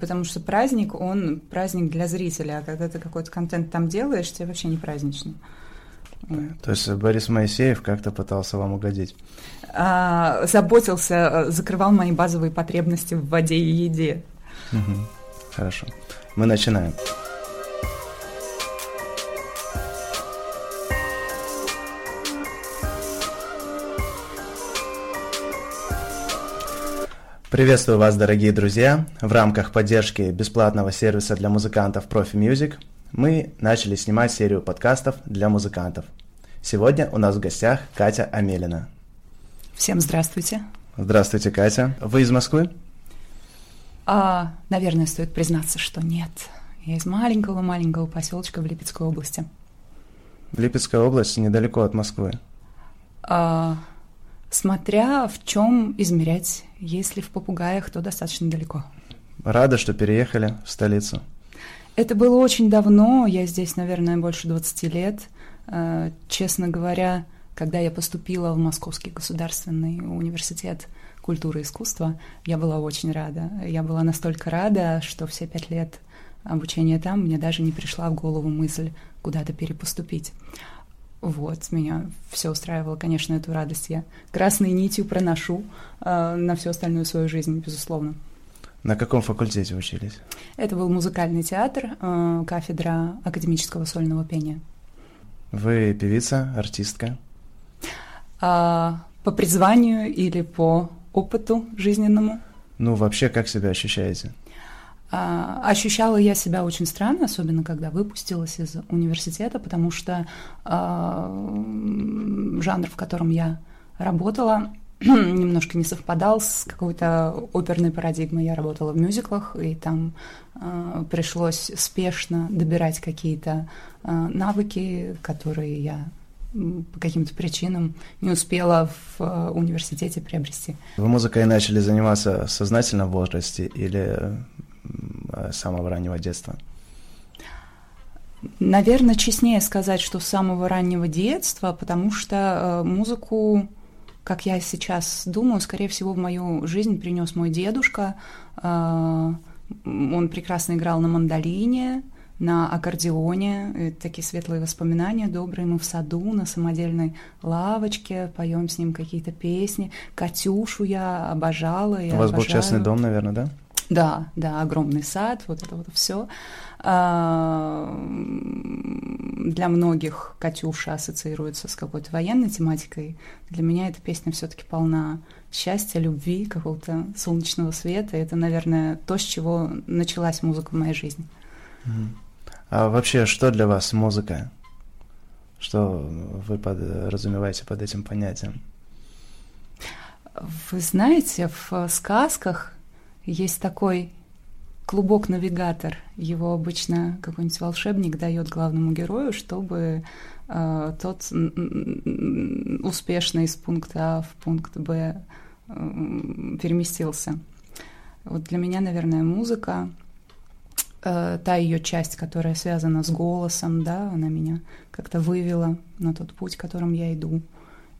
потому что праздник, он праздник для зрителя, а когда ты какой-то контент там делаешь, тебе вообще не празднично. То есть Борис Моисеев как-то пытался вам угодить? А, заботился, э, закрывал мои базовые потребности в воде и еде. Угу. Хорошо. Мы начинаем. Приветствую вас, дорогие друзья! В рамках поддержки бесплатного сервиса для музыкантов Profi Music мы начали снимать серию подкастов для музыкантов. Сегодня у нас в гостях Катя Амелина. Всем здравствуйте. Здравствуйте, Катя. Вы из Москвы? А, наверное, стоит признаться, что нет. Я из маленького-маленького поселочка в Липецкой области. Липецкая область недалеко от Москвы. А, смотря в чем измерять. Если в попугаях, то достаточно далеко. Рада, что переехали в столицу. Это было очень давно, я здесь, наверное, больше 20 лет. Э, честно говоря, когда я поступила в Московский государственный университет культуры и искусства, я была очень рада. Я была настолько рада, что все пять лет обучения там мне даже не пришла в голову мысль куда-то перепоступить. Вот, меня все устраивало, конечно, эту радость я красной нитью проношу э, на всю остальную свою жизнь, безусловно. На каком факультете учились? Это был музыкальный театр, э, кафедра академического сольного пения. Вы певица, артистка? А, по призванию или по опыту жизненному? Ну, вообще, как себя ощущаете? А, ощущала я себя очень странно, особенно когда выпустилась из университета, потому что а, жанр, в котором я работала, немножко не совпадал с какой-то оперной парадигмой. Я работала в мюзиклах, и там э, пришлось спешно добирать какие-то э, навыки, которые я по каким-то причинам не успела в э, университете приобрести. Вы музыкой начали заниматься в сознательном возрасте или Э, самого раннего детства? Наверное, честнее сказать, что с самого раннего детства, потому что э, музыку, как я сейчас думаю, скорее всего, в мою жизнь принес мой дедушка. Э, он прекрасно играл на мандолине, на аккордеоне, такие светлые воспоминания, добрые мы в саду, на самодельной лавочке, поем с ним какие-то песни. Катюшу я обожала. У вас обожаю. был частный дом, наверное, да? Да, да, огромный сад, вот это вот все. А, для многих Катюша ассоциируется с какой-то военной тематикой. Для меня эта песня все-таки полна счастья, любви, какого-то солнечного света. Это, наверное, то, с чего началась музыка в моей жизни. А вообще, что для вас музыка? Что вы подразумеваете под этим понятием? Вы знаете, в сказках есть такой клубок-навигатор. Его обычно какой-нибудь волшебник дает главному герою, чтобы э, тот успешно из пункта А в пункт Б э, переместился. Вот для меня, наверное, музыка, э, та ее часть, которая связана с голосом, да, она меня как-то вывела на тот путь, которым я иду.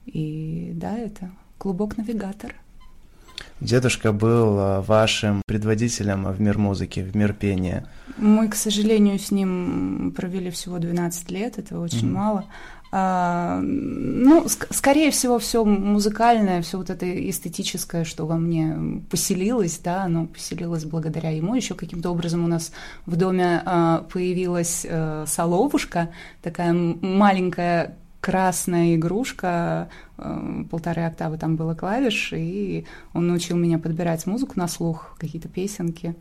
И да, это клубок-навигатор. Дедушка был а, вашим предводителем в мир музыки, в мир пения. Мы, к сожалению, с ним провели всего 12 лет, это очень mm-hmm. мало. А, ну, ск- скорее всего, все музыкальное, все вот это эстетическое, что во мне поселилось, да, оно поселилось благодаря ему. Еще каким-то образом у нас в доме а, появилась а, соловушка, такая маленькая красная игрушка, э, полторы октавы там было клавиш, и он научил меня подбирать музыку на слух, какие-то песенки.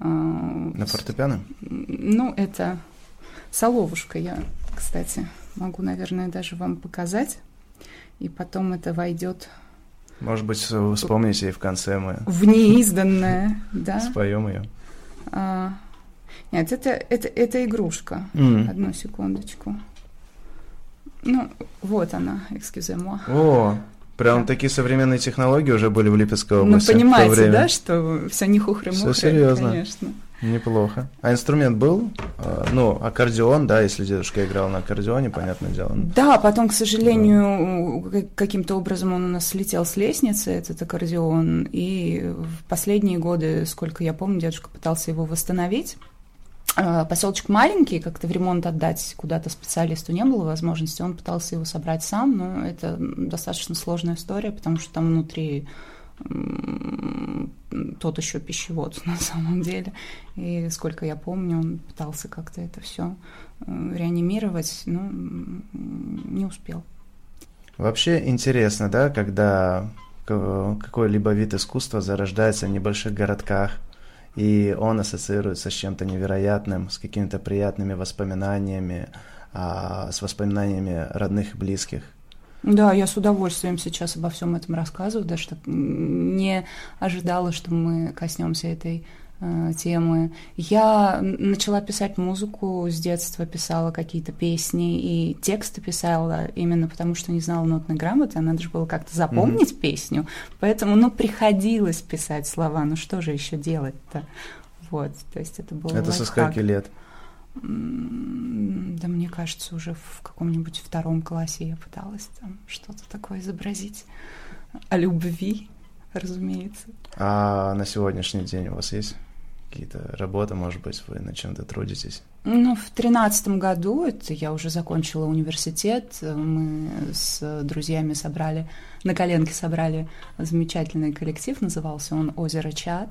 Э, на фортепиано? Ну, это соловушка я, кстати, могу, наверное, даже вам показать, и потом это войдет может быть, вспомните, и в конце мы... В неизданное, да. Споем ее. А, нет, это, это, это игрушка. Mm. Одну секундочку. Ну, вот она, экскюзе-moi. О, прям да. такие современные технологии уже были в Липецкой ну, области. Ну, понимаете, да, что все не хухры Все серьезно. конечно. Неплохо. А инструмент был? А, ну, аккордеон, да, если дедушка играл на аккордеоне, понятное дело. Да, потом, к сожалению, да. каким-то образом он у нас слетел с лестницы, этот аккордеон, и в последние годы, сколько я помню, дедушка пытался его восстановить. А, поселочек маленький, как-то в ремонт отдать куда-то специалисту не было возможности, он пытался его собрать сам, но это достаточно сложная история, потому что там внутри тот еще пищевод на самом деле. И сколько я помню, он пытался как-то это все э, реанимировать, но не успел. Вообще интересно, да, когда какой-либо вид искусства зарождается в небольших городках, и он ассоциируется с чем-то невероятным, с какими-то приятными воспоминаниями, а, с воспоминаниями родных и близких. Да, я с удовольствием сейчас обо всем этом рассказываю, даже так не ожидала, что мы коснемся этой темы. Я начала писать музыку с детства, писала какие-то песни и тексты писала именно потому, что не знала нотной грамоты, а надо же было как-то запомнить mm-hmm. песню, поэтому, ну, приходилось писать слова, ну что же еще делать-то? Вот, то есть это было Это со скольки лет? да мне кажется, уже в каком-нибудь втором классе я пыталась там что-то такое изобразить о любви, разумеется. А на сегодняшний день у вас есть какие-то работы, может быть, вы над чем-то трудитесь? Ну, в тринадцатом году, это я уже закончила университет, мы с друзьями собрали, на коленке собрали замечательный коллектив, назывался он «Озеро Чат»,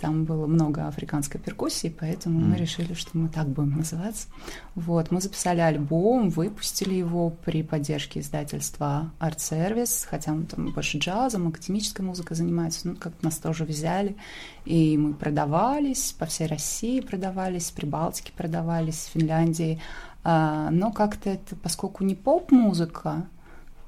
там было много африканской перкуссии, поэтому mm. мы решили, что мы так будем называться. Вот, мы записали альбом, выпустили его при поддержке издательства Art Service, хотя он там больше джазом, академической музыкой занимается, ну, как-то нас тоже взяли, и мы продавались по всей России, продавались, при Балтике продавались, в Финляндии, а, но как-то это, поскольку не поп-музыка,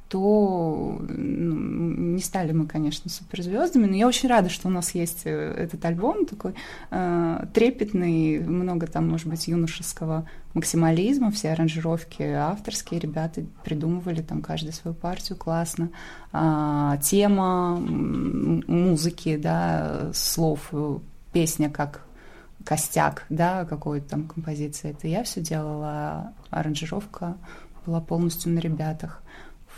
то ну, не стали мы, конечно, суперзвездами, но я очень рада, что у нас есть э, этот альбом такой э, трепетный, много там, может быть, юношеского максимализма, все аранжировки авторские, ребята придумывали там каждый свою партию классно, а, тема музыки, да, слов, песня как костяк, да, какой-то там композиции, это я все делала, аранжировка была полностью на ребятах.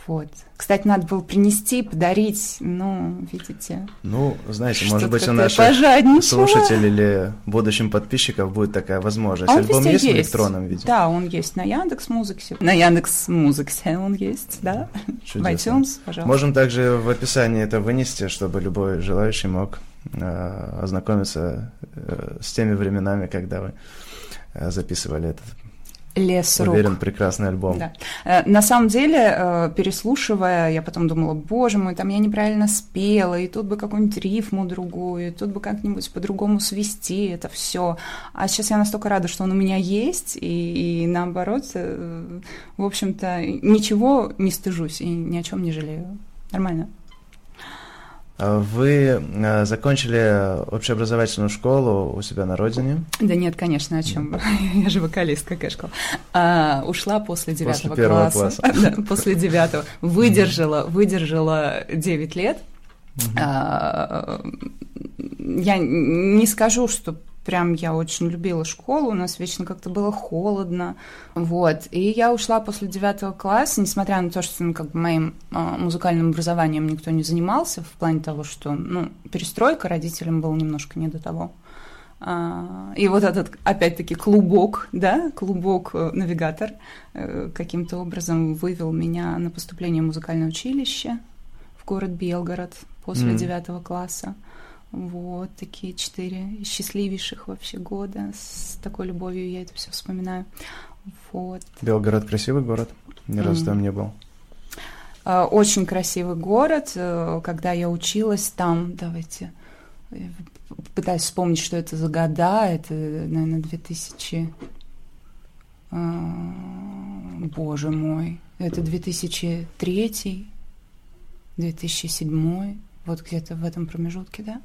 Вот. Кстати, надо было принести, подарить, ну, видите. Ну, знаете, может быть, у наших слушателей или будущим подписчиков будет такая возможность. А Альбом есть, есть в электронном виде? Да, он есть на Яндекс Музыке. На Яндекс Музыке он есть, да. Чудесно. В iTunes, пожалуйста. Можем также в описании это вынести, чтобы любой желающий мог э, ознакомиться э, с теми временами, когда вы э, записывали этот Лес рук. Уверен, прекрасный альбом. Да. Э, на самом деле, э, переслушивая, я потом думала, боже мой, там я неправильно спела, и тут бы какую-нибудь рифму другую, и тут бы как-нибудь по-другому свести это все. А сейчас я настолько рада, что он у меня есть, и, и наоборот, э, в общем-то, ничего не стыжусь и ни о чем не жалею. Нормально. Вы э, закончили общеобразовательную школу у себя на родине? Да нет, конечно, о чем? Я же вокалист, какая школа. А, ушла после девятого класса. класса. да, после девятого. Выдержала, выдержала девять лет. А, я не скажу, что прям я очень любила школу, у нас вечно как-то было холодно, вот. И я ушла после девятого класса, несмотря на то, что ну, как бы моим э, музыкальным образованием никто не занимался, в плане того, что, ну, перестройка родителям была немножко не до того. А, и вот этот, опять-таки, клубок, да, клубок-навигатор э, э, каким-то образом вывел меня на поступление в музыкальное училище в город Белгород после девятого mm. класса. Вот такие четыре счастливейших вообще года. С такой любовью я это все вспоминаю. Вот. Белгород красивый город. Ни разу mm. там не был. А, очень красивый город. Э, когда я училась там, давайте пытаюсь вспомнить, что это за года. Это, наверное, 2000... А, боже мой. Это 2003, 2007, вот где-то в этом промежутке, да.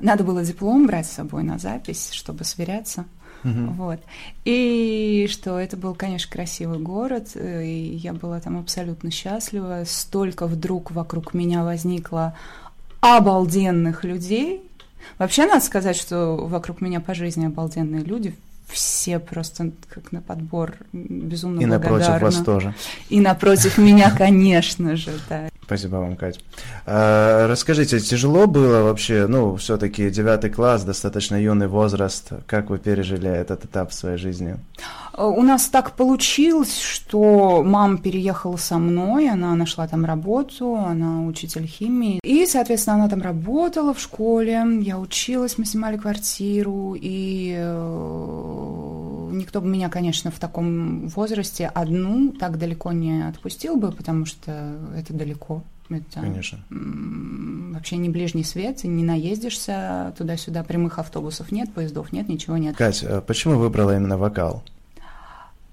Надо было диплом брать с собой на запись, чтобы сверяться. Uh-huh. Вот. И что это был, конечно, красивый город, э, и я была там абсолютно счастлива. Столько вдруг вокруг меня возникло обалденных людей. Вообще, надо сказать, что вокруг меня по жизни обалденные люди, все просто как на подбор безумно И напротив вас тоже. И напротив меня, конечно же, да. Спасибо вам, Кать. А, расскажите, тяжело было вообще, ну, все-таки девятый класс, достаточно юный возраст, как вы пережили этот этап в своей жизни? У нас так получилось, что мама переехала со мной, она нашла там работу, она учитель химии. И, соответственно, она там работала в школе, я училась, мы снимали квартиру, и э, никто бы меня, конечно, в таком возрасте одну так далеко не отпустил бы, потому что это далеко. Это Конечно. Вообще не ближний свет, не наездишься туда-сюда, прямых автобусов нет, поездов нет, ничего нет. Катя, а почему выбрала именно вокал?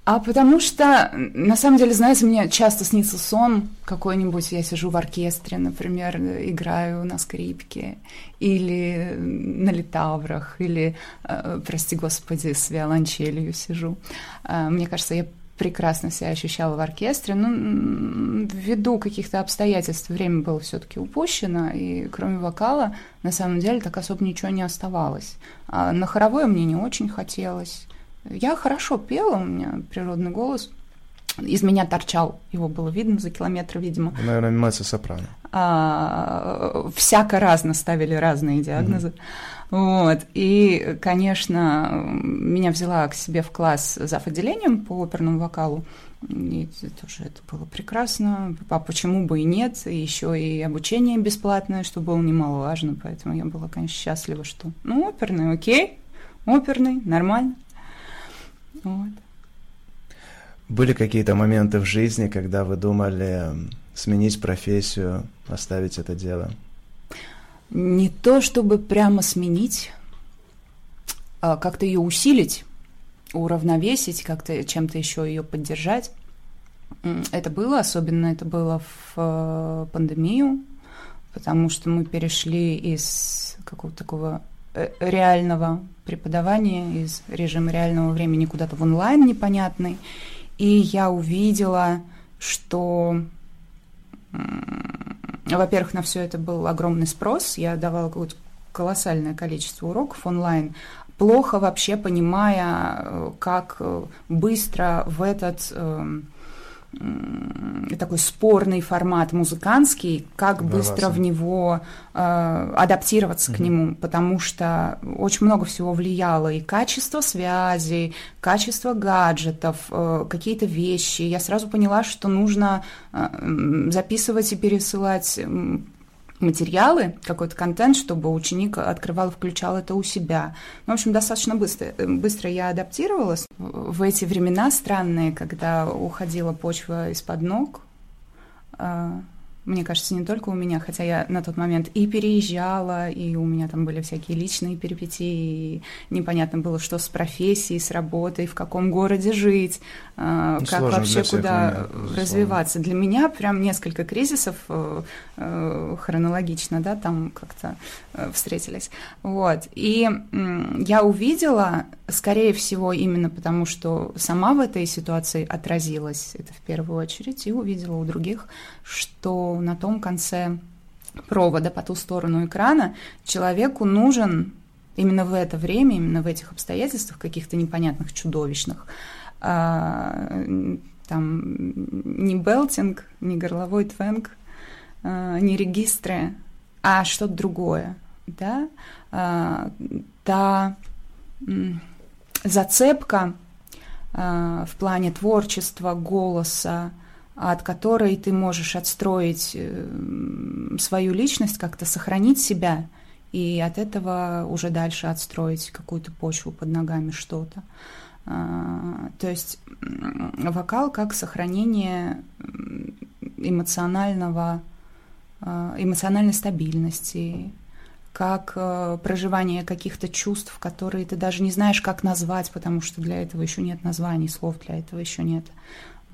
А потому что, на самом деле, знаете, мне часто снится сон какой-нибудь, я сижу в оркестре, например, играю на скрипке, или на литаврах, или, э, прости господи, с виолончелью сижу. Э, мне кажется, я прекрасно себя ощущала в оркестре. Ну, ввиду каких-то обстоятельств время было все-таки упущено, и кроме вокала, на самом деле, так особо ничего не оставалось. А на хоровое мне не очень хотелось. Я хорошо пела, у меня природный голос. Из меня торчал, его было видно за километр, видимо. Наверное, меццо-сопрано. А, всяко разно ставили разные диагнозы. Mm-hmm. Вот. И, конечно, меня взяла к себе в класс зав. отделением по оперному вокалу. И тоже это было прекрасно. А почему бы и нет? И еще и обучение бесплатное, что было немаловажно. Поэтому я была, конечно, счастлива, что ну, оперный, окей, оперный, нормально. Вот. Были какие-то моменты в жизни, когда вы думали сменить профессию, оставить это дело? Не то чтобы прямо сменить, а как-то ее усилить, уравновесить, как-то чем-то еще ее поддержать. Это было, особенно это было в э, пандемию, потому что мы перешли из какого-то такого реального преподавания, из режима реального времени куда-то в онлайн непонятный. И я увидела, что, во-первых, на все это был огромный спрос. Я давала какое-то колоссальное количество уроков онлайн, плохо вообще понимая, э, как э, быстро в этот эм, такой спорный формат музыкантский, как Для быстро вас. в него э, адаптироваться угу. к нему, потому что очень много всего влияло и качество связи, качество гаджетов, э, какие-то вещи. Я сразу поняла, что нужно э, записывать и пересылать материалы, какой-то контент, чтобы ученик открывал включал это у себя. Ну, в общем, достаточно быстро, быстро я адаптировалась. В эти времена странные, когда уходила почва из-под ног, а, мне кажется, не только у меня, хотя я на тот момент и переезжала, и у меня там были всякие личные перипетии, и непонятно было, что с профессией, с работой, в каком городе жить, ну, как вообще куда момент, развиваться. Для меня прям несколько кризисов э, э, хронологично, да, там как-то э, встретились. Вот. И я увидела, скорее всего, именно потому, что сама в этой ситуации отразилась, это в первую очередь, и увидела у других, что на том конце провода по ту сторону экрана человеку нужен именно в это время, именно в этих обстоятельствах каких-то непонятных, чудовищных, а, там не белтинг, не горловой твенг, а, не регистры, а что-то другое, да, а, та зацепка в плане творчества, голоса, от которой ты можешь отстроить э, свою личность, как-то сохранить себя, и от этого уже дальше отстроить какую-то почву под ногами, что-то. А, то есть вокал как сохранение эмоционального, а, эмоциональной стабильности, как э, проживание каких-то чувств, которые ты даже не знаешь, как назвать, потому что для этого еще нет названий, слов для этого еще нет.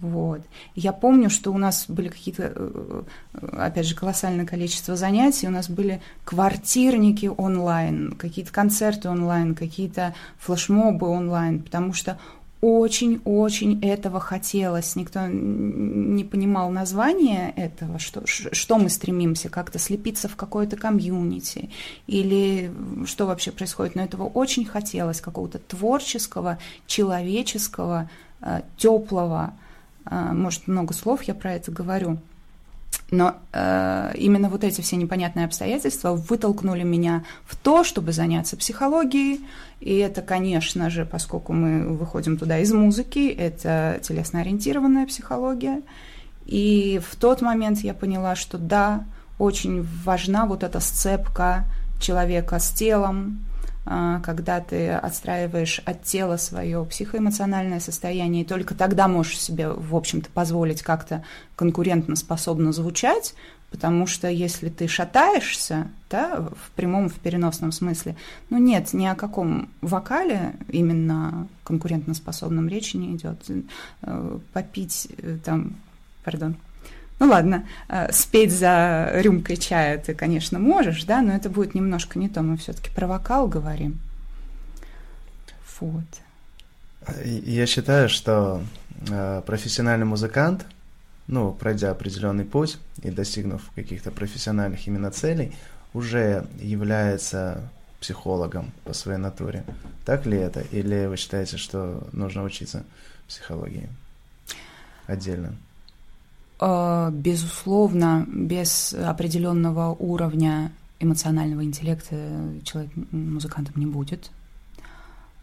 Вот. Я помню, что у нас были какие-то, э, э, опять же, колоссальное количество занятий, у нас были квартирники онлайн, какие-то концерты онлайн, какие-то флешмобы онлайн, потому что очень-очень этого хотелось. Никто не понимал название этого, что, что мы стремимся, как-то слепиться в какое-то комьюнити или что вообще происходит. Но этого очень хотелось, какого-то творческого, человеческого, э, теплого. Э, может, много слов я про это говорю. Но э, именно вот эти все непонятные обстоятельства вытолкнули меня в то, чтобы заняться психологией. И это, конечно же, поскольку мы выходим туда из музыки, это телесно-ориентированная психология. И в тот момент я поняла, что да, очень важна вот эта сцепка человека с телом, а, когда ты отстраиваешь от тела свое психоэмоциональное состояние, и только тогда можешь себе, в общем-то, позволить как-то конкурентно способно звучать, потому что если ты шатаешься, да, в прямом, в переносном смысле, ну нет, ни о каком вокале именно конкурентоспособном речи не идет. Э, попить э, там, пардон, ну ладно, э, спеть за рюмкой чая ты, конечно, можешь, да, но это будет немножко не то. Мы все-таки про вокал говорим. Вот. Я считаю, что э, профессиональный музыкант, ну, пройдя определенный путь и достигнув каких-то профессиональных именно целей, уже является психологом по своей натуре. Так ли это? Или вы считаете, что нужно учиться психологии отдельно? Э, безусловно, без определенного уровня эмоционального интеллекта человек музыкантом не будет.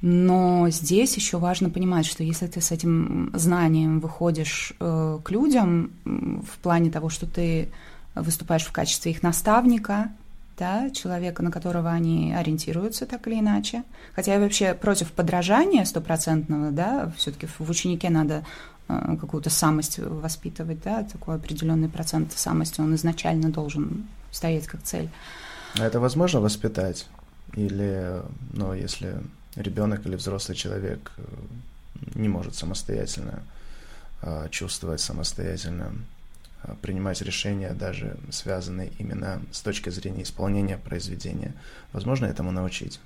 Но здесь еще важно понимать, что если ты с этим знанием выходишь э, к людям в плане того, что ты выступаешь в качестве их наставника, да, человека, на которого они ориентируются так или иначе. Хотя я вообще против подражания стопроцентного, да, все-таки в ученике надо какую-то самость воспитывать, да, такой определенный процент самости, он изначально должен стоять как цель. А это возможно воспитать? Или, ну, если ребенок или взрослый человек э, не может самостоятельно а, чувствовать, самостоятельно принимать решения, даже связанные именно с точки зрения исполнения произведения, возможно этому научить?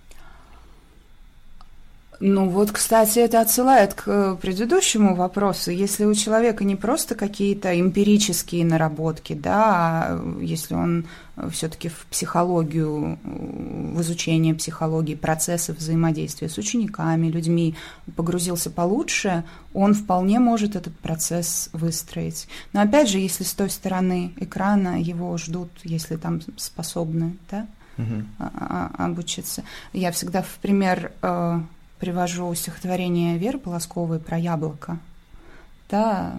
Ну вот, кстати, это отсылает к предыдущему вопросу. Если у человека не просто какие-то эмпирические наработки, да, а если он все-таки в психологию, в изучение психологии, процессов взаимодействия с учениками, людьми погрузился получше, он вполне может этот процесс выстроить. Но опять же, если с той стороны экрана его ждут, если там способны, да, угу. обучиться. Я всегда в пример э, привожу стихотворение Веры Полосковой про яблоко. Да,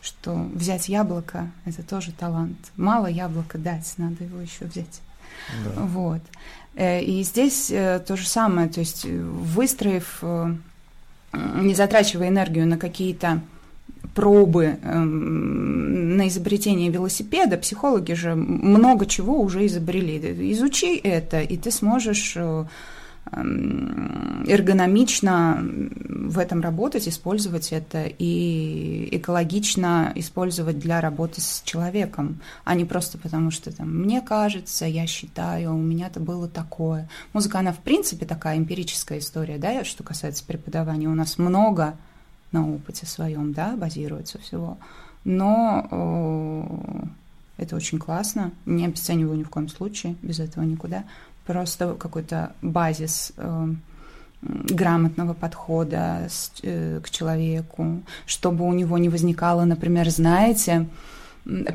что взять яблоко – это тоже талант. Мало яблока дать, надо его еще взять. Да. Вот. Э, и здесь э, то же самое, то есть выстроив, э, не затрачивая энергию на какие-то пробы эм, на изобретение велосипеда, психологи же много чего уже изобрели. Изучи это, и ты сможешь эргономично в этом работать, использовать это и экологично использовать для работы с человеком, а не просто потому, что там мне кажется, я считаю, у меня-то было такое. Музыка, она в принципе такая эмпирическая история, да, что касается преподавания. У нас много на опыте своем, да, базируется всего. Но э, это очень классно, не обесцениваю ни в коем случае, без этого никуда просто какой-то базис э, грамотного подхода э, к человеку, чтобы у него не возникало, например, знаете,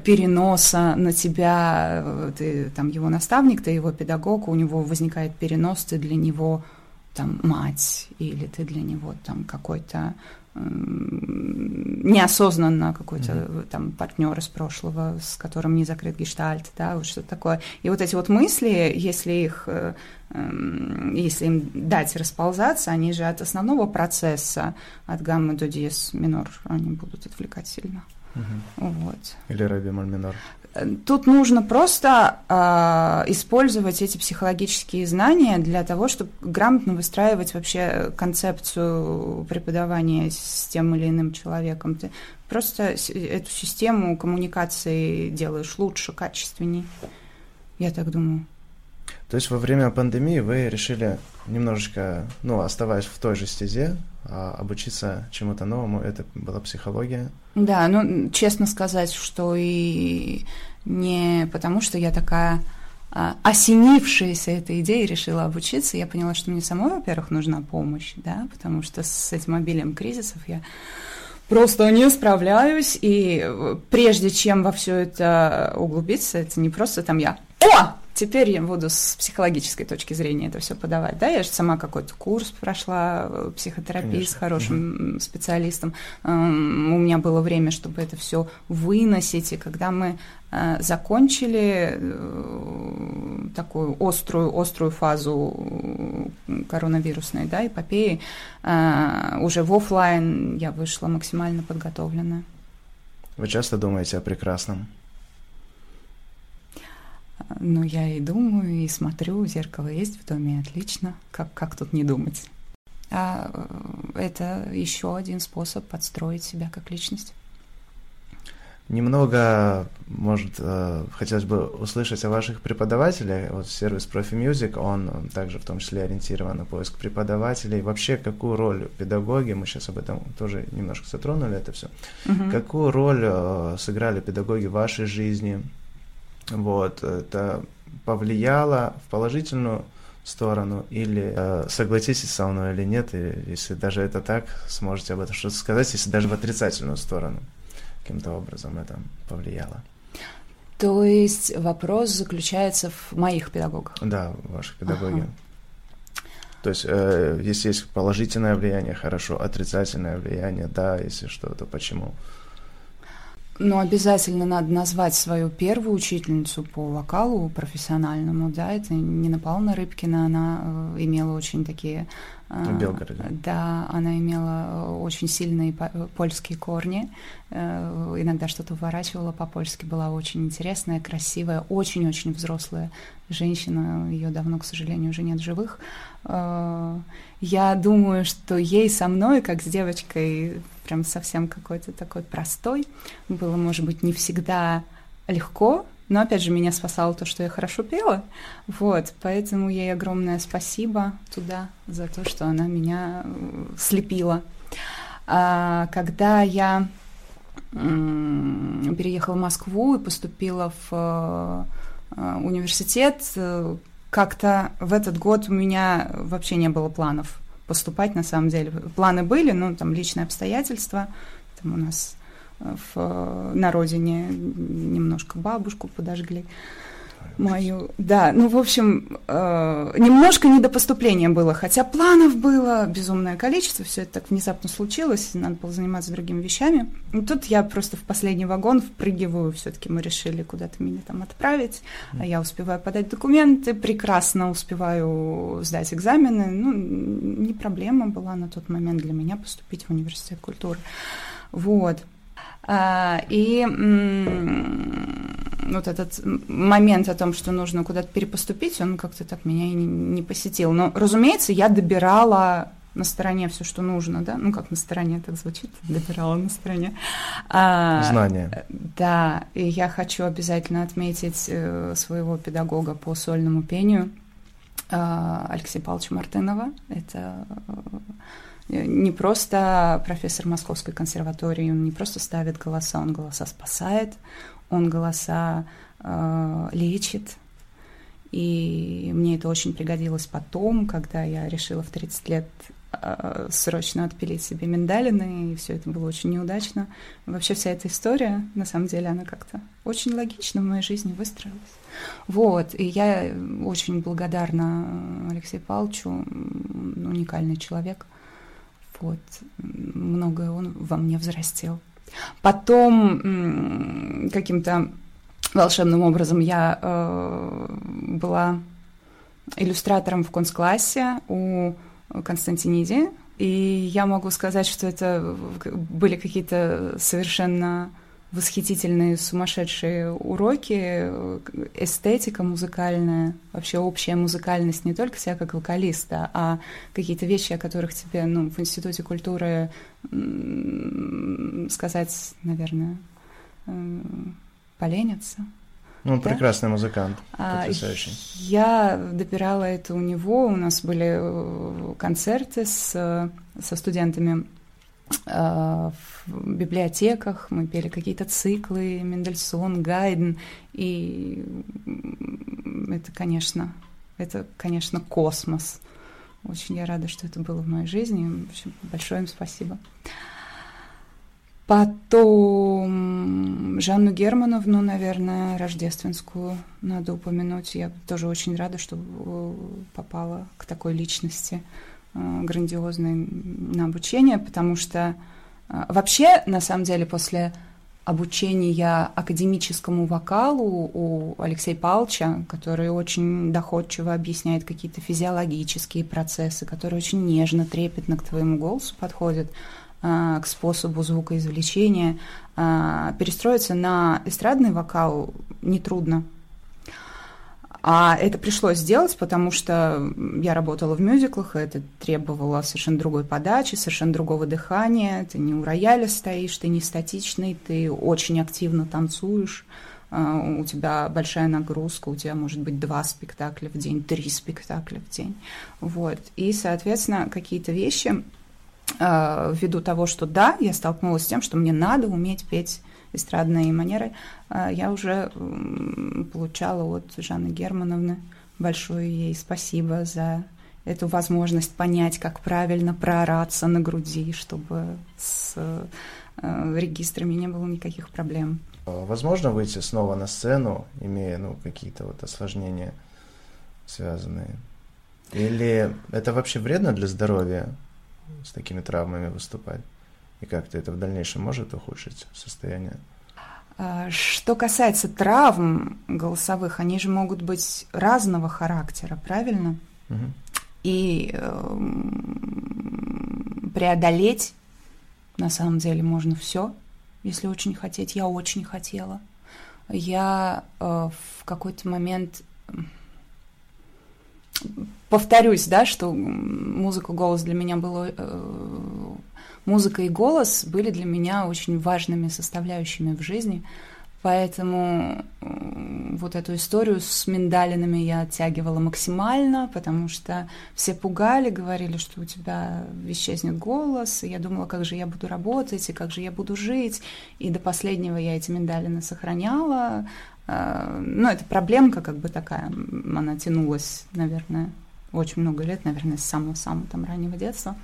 переноса на тебя, э, ты там его наставник, ты его педагог, у него возникает перенос, ты для него там мать, или ты для него там какой-то неосознанно какой-то mm-hmm. там партнер из прошлого, с которым не закрыт гештальт, да, вот что-то такое. И вот эти вот мысли, если их, э, эм, если им дать расползаться, они же от основного процесса, от гаммы до диез минор, они будут отвлекать сильно. Угу. Вот. Или ре бемоль минор. Тут нужно просто э, использовать эти психологические знания для того, чтобы грамотно выстраивать вообще концепцию преподавания с тем или иным человеком. Ты просто эту систему коммуникации делаешь лучше, качественней. Я так думаю. То есть во время пандемии вы решили немножечко, ну, оставаясь в той же стезе, а обучиться чему-то новому, это была психология? Да, ну, честно сказать, что и не потому, что я такая а, осенившаяся этой идеей решила обучиться, я поняла, что мне самой, во-первых, нужна помощь, да, потому что с этим обилием кризисов я просто не справляюсь, и прежде чем во все это углубиться, это не просто там я «О! Теперь я буду с психологической точки зрения это все подавать. Да, я же сама какой-то курс прошла э, психотерапии Конечно. с хорошим угу. специалистом. У меня было время, чтобы это все выносить. И когда мы э, закончили э, такую острую, острую фазу коронавирусной да, эпопеи, уже в офлайн я вышла максимально подготовленная. Вы часто думаете о прекрасном? Ну, я и думаю, и смотрю, зеркало есть в доме, отлично. Как, как тут не думать? А э, это еще один способ подстроить себя как личность. Немного, может, э, хотелось бы услышать о ваших преподавателях. Вот сервис Profi Music, он также в том числе ориентирован на поиск преподавателей. Вообще, какую роль педагоги, мы сейчас об этом тоже немножко затронули это все, угу. какую роль э, сыграли педагоги в вашей жизни, вот, это повлияло в положительную сторону, или э, согласитесь со мной или нет, и если даже это так, сможете об этом что-то сказать, если даже в отрицательную сторону каким-то образом это повлияло. То есть вопрос заключается в моих педагогах? Да, в ваших педагогах. Ага. То есть, э, если есть положительное влияние, хорошо, отрицательное влияние, да, если что, то почему? Ну, обязательно надо назвать свою первую учительницу по вокалу профессиональному, да, это Нина Павловна Рыбкина, она э, имела очень такие... Э, В Белгороде. Да, она имела э, очень сильные польские корни, иногда что-то выворачивала по-польски, была очень интересная, красивая, очень-очень взрослая женщина, ее давно, к сожалению, уже нет живых. Я думаю, что ей со мной, как с девочкой прям совсем какой-то такой простой. Было, может быть, не всегда легко, но, опять же, меня спасало то, что я хорошо пела. Вот, поэтому ей огромное спасибо туда за то, что она меня э, слепила. А, когда я переехала в Москву и поступила в э, университет, э, как-то в этот год у меня вообще не было планов поступать на самом деле. Планы были, но там личные обстоятельства. Там у нас э, в, на родине немножко бабушку подожгли мою. Да, ну, в общем, э, немножко не до поступления было, хотя планов было безумное количество, все это так внезапно случилось, надо было заниматься другими вещами. И тут я просто в последний вагон впрыгиваю, все-таки мы решили куда-то меня там отправить, а я успеваю подать документы, прекрасно успеваю сдать экзамены, ну, не проблема была на тот момент для меня поступить в университет культуры. Вот. А, и вот этот момент о том, что нужно куда-то перепоступить, он как-то так меня и не посетил. Но, разумеется, я добирала на стороне все, что нужно, да, ну как на стороне так звучит, добирала на стороне. А, Знания. Да, и я хочу обязательно отметить э, своего педагога по сольному пению э, Алексея Павловича Мартынова. Это э, не просто профессор Московской консерватории, он не просто ставит голоса, он голоса спасает, он голоса э, лечит. И мне это очень пригодилось потом, когда я решила в 30 лет э, срочно отпилить себе миндалины, и все это было очень неудачно. Вообще вся эта история, на самом деле, она как-то очень логично в моей жизни выстроилась. Вот, и я очень благодарна Алексею Павловичу, уникальный человек. Вот, многое он во мне взрастил. Потом каким-то волшебным образом я э, была иллюстратором в концклассе у Константиниди, и я могу сказать, что это были какие-то совершенно восхитительные, сумасшедшие уроки, эстетика музыкальная, вообще общая музыкальность не только себя как вокалиста, а какие-то вещи, о которых тебе ну, в Институте культуры сказать, наверное, поленятся. Ну, он да? прекрасный музыкант, а, потрясающий. Я допирала это у него, у нас были э, концерты с, со студентами э, в библиотеках, мы пели какие-то циклы, Мендельсон, Гайден, и это, конечно, это, конечно, космос. Очень я рада, что это было в моей жизни. В общем, большое им спасибо. Потом Жанну Германовну, наверное, рождественскую надо упомянуть. Я тоже очень рада, что попала к такой личности э, грандиозной на обучение, потому что э, вообще, на самом деле, после обучения академическому вокалу у Алексея Павловича, который очень доходчиво объясняет какие-то физиологические процессы, который очень нежно, трепетно к твоему голосу подходит, а, к способу звукоизвлечения. Перестроиться на эстрадный вокал нетрудно. А это пришлось сделать, потому что я работала в мюзиклах, и это требовало совершенно другой подачи, совершенно другого дыхания. Ты не у рояля стоишь, ты не статичный, ты очень активно танцуешь. А, у тебя большая нагрузка, у тебя может быть два спектакля в день, три спектакля в день. Вот. И, соответственно, какие-то вещи, а, ввиду того, что да, я столкнулась с тем, что мне надо уметь петь эстрадные манеры, а, я уже получала от Жанны Германовны большое ей спасибо за эту возможность понять, как правильно проораться на груди, чтобы с а, регистрами не было никаких проблем. Возможно выйти снова на сцену, имея ну, какие-то вот осложнения связанные? Или это вообще вредно для здоровья с такими травмами выступать? И как-то это в дальнейшем может ухудшить состояние? А, что касается травм голосовых, они же могут быть разного характера, правильно? Угу. И э, преодолеть на самом деле можно все, если очень хотеть. Я очень хотела. Я э, в какой-то момент повторюсь, да, что музыка, голос для меня было э, музыка и голос были для меня очень важными составляющими в жизни. Поэтому вот эту историю с миндалинами я оттягивала максимально, потому что все пугали, говорили, что у тебя исчезнет голос, и я думала, как же я буду работать, и как же я буду жить, и до последнего я эти миндалины сохраняла. А, ну, это проблемка как бы такая, она тянулась, наверное, очень много лет, наверное, с самого-самого там раннего детства.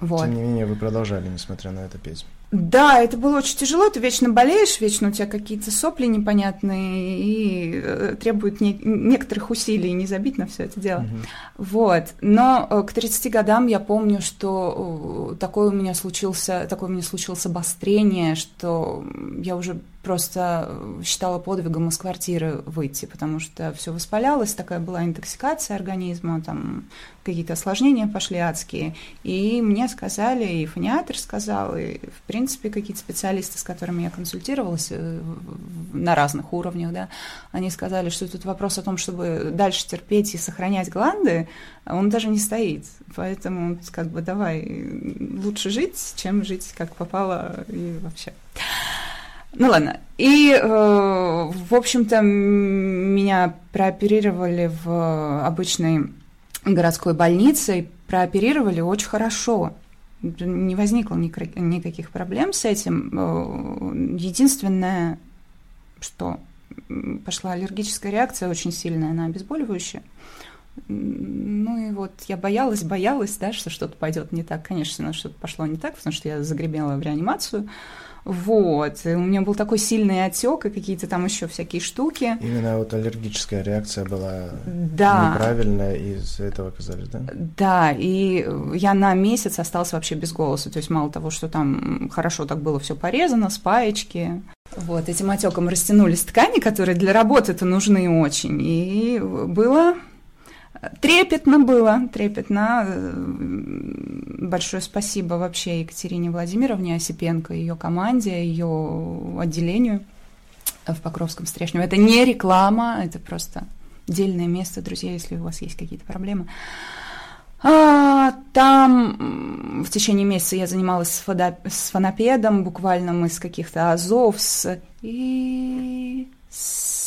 Вот. Тем не менее, вы продолжали, несмотря на это, петь. Да, это было очень тяжело, ты вечно болеешь, вечно у тебя какие-то сопли непонятные и э, требуют не, некоторых усилий не забить на все это дело. Угу. Вот. Но э, к 30 годам я помню, что э, такое у меня случился, такое у меня случилось обострение, что я уже просто считала подвигом из квартиры выйти, потому что все воспалялось, такая была интоксикация организма, там какие-то осложнения пошли адские. И мне сказали, и фониатор сказал, и, в принципе, какие-то специалисты, с которыми я консультировалась э, на разных уровнях, да, они сказали, что тут вопрос о том, чтобы дальше терпеть и сохранять гланды, он даже не стоит. Поэтому, как бы, давай, лучше жить, чем жить как попало и вообще. Ну ладно. И, э, в общем-то, меня прооперировали в обычной городской больнице, прооперировали очень хорошо. Не возникло никаких проблем с этим. Э, единственное, что пошла аллергическая реакция очень сильная на обезболивающее. Ну и вот я боялась, боялась, да, что что-то пойдет не так. Конечно, что-то пошло не так, потому что я загремела в реанимацию. Вот. И у меня был такой сильный отек и какие-то там еще всякие штуки. Именно вот аллергическая реакция была да. неправильная, и из-за этого оказались, да? Да, и я на месяц осталась вообще без голоса. То есть мало того, что там хорошо так было все порезано, спаечки. Вот, этим отеком растянулись ткани, которые для работы-то нужны очень. И было Трепетно было, трепетно. Большое спасибо вообще Екатерине Владимировне Осипенко, ее команде, ее отделению в Покровском Стрешнем. Это не реклама, это просто отдельное место, друзья, если у вас есть какие-то проблемы. А, там в течение месяца я занималась с, фодо... с фонопедом, буквально мы с каких-то азов, с... и с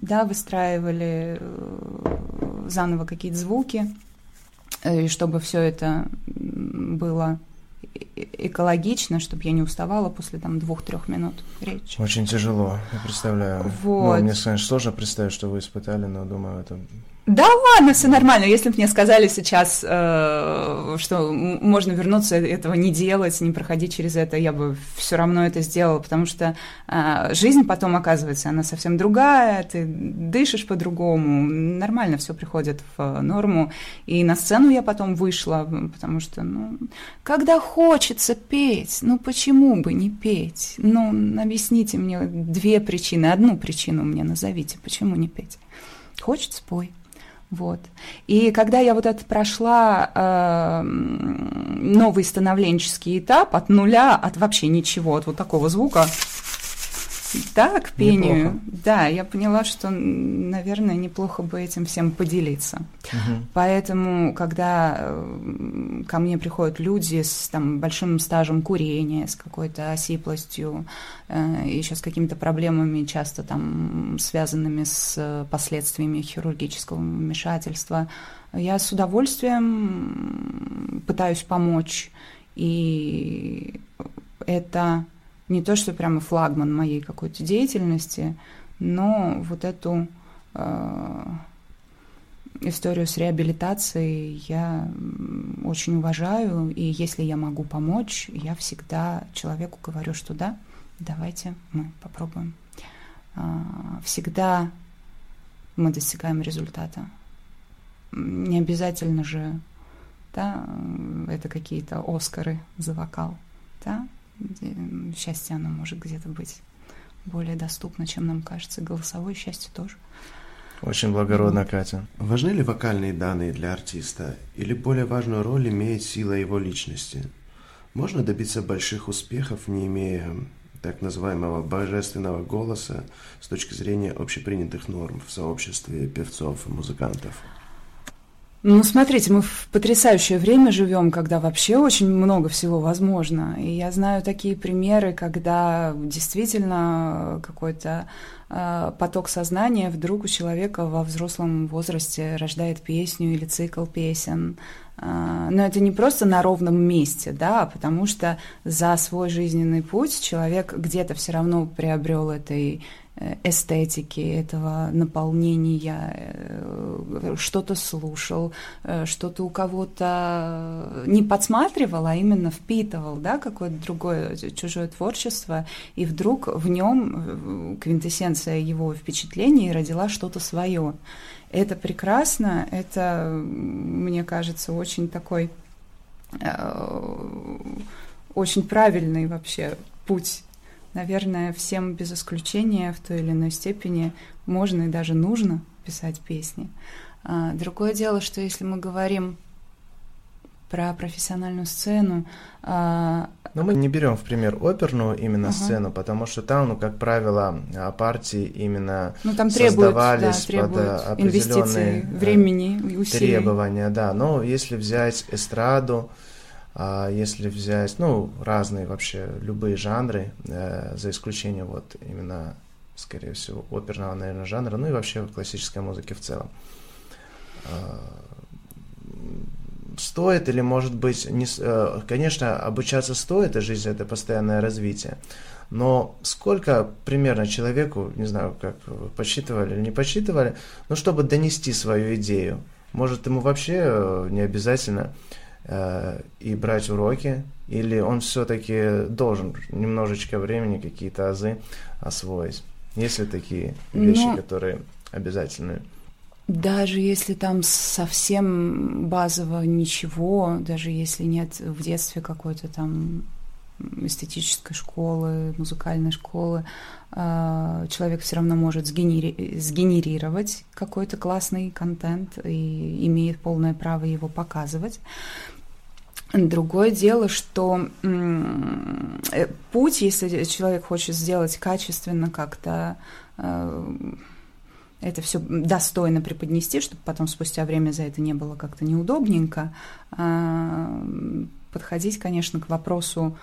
да, выстраивали э, заново какие-то звуки, э, и чтобы все это было экологично, чтобы я не уставала после там двух-трех минут речи. Очень тяжело, я представляю. Вот. Ну, мне, конечно, сложно представить, что вы испытали, но думаю, это да ладно, все нормально. Если бы мне сказали сейчас, э, что можно вернуться, этого не делать, не проходить через это, я бы все равно это сделала, потому что э, жизнь потом, оказывается, она совсем другая, ты дышишь по-другому, нормально все приходит в норму. И на сцену я потом вышла, потому что, ну, когда хочется петь, ну почему бы не петь? Ну, объясните мне две причины, одну причину мне назовите, почему не петь? Хочется, спой. Вот. И когда я вот это прошла э, новый становленческий этап от нуля, от вообще ничего, от вот такого звука, да, к пению. Неплохо. Да, я поняла, что, наверное, неплохо бы этим всем поделиться. Угу. Поэтому, когда э, ко мне приходят люди с там, большим стажем курения, с какой-то осиплостью, э, еще с какими-то проблемами, часто там связанными с последствиями хирургического вмешательства, я с удовольствием пытаюсь помочь. И это не то, что прямо флагман моей какой-то деятельности, но вот эту э, историю с реабилитацией я очень уважаю, и если я могу помочь, я всегда человеку говорю, что да, давайте мы попробуем. Э, всегда мы достигаем результата. Не обязательно же, да, это какие-то Оскары за вокал, да, счастье, оно может где-то быть более доступно, чем нам кажется. Голосовое счастье тоже. Очень благородно, Катя. Важны ли вокальные данные для артиста? Или более важную роль имеет сила его личности? Можно добиться больших успехов, не имея так называемого божественного голоса с точки зрения общепринятых норм в сообществе певцов и музыкантов? Ну, смотрите, мы в потрясающее время живем, когда вообще очень много всего возможно. И я знаю такие примеры, когда действительно какой-то э, поток сознания вдруг у человека во взрослом возрасте рождает песню или цикл песен. Э, но это не просто на ровном месте, да, потому что за свой жизненный путь человек где-то все равно приобрел этой эстетики, этого наполнения, э, что-то слушал, э, что-то у кого-то не подсматривал, а именно впитывал, да, какое-то другое чужое творчество, и вдруг в нем квинтэссенция его впечатлений родила что-то свое. Это прекрасно, это, мне кажется, очень такой очень правильный вообще путь наверное, всем без исключения в той или иной степени можно и даже нужно писать песни. А, другое дело, что если мы говорим про профессиональную сцену. А, Но мы не берем в пример оперную именно uh сцену, потому что там, ну, как правило, а, партии именно ну, там требуют, создавались да, требуют под определенные времени и усилий. требования. Да, но если взять эстраду, а если взять, ну, разные вообще, любые жанры, э, за исключением вот именно, скорее всего, оперного, наверное, жанра, ну и вообще классической музыки в целом. Э, стоит или, может быть, не, э, конечно, обучаться стоит, и жизнь – это постоянное развитие, но сколько примерно человеку, не знаю, как подсчитывали или не подсчитывали, но чтобы донести свою идею, может, ему вообще э, не обязательно и брать уроки, или он все-таки должен немножечко времени, какие-то азы освоить? Есть ли такие вещи, Но... Ну, которые обязательны? Даже если там совсем базово ничего, даже если нет в детстве какой-то там эстетической школы, музыкальной школы, э, человек все равно может сгенери- сгенерировать какой-то классный контент и имеет полное право его показывать. Другое дело, что э, путь, если человек хочет сделать качественно как-то, э, это все достойно преподнести, чтобы потом спустя время за это не было как-то неудобненько, а, подходить, конечно, к вопросу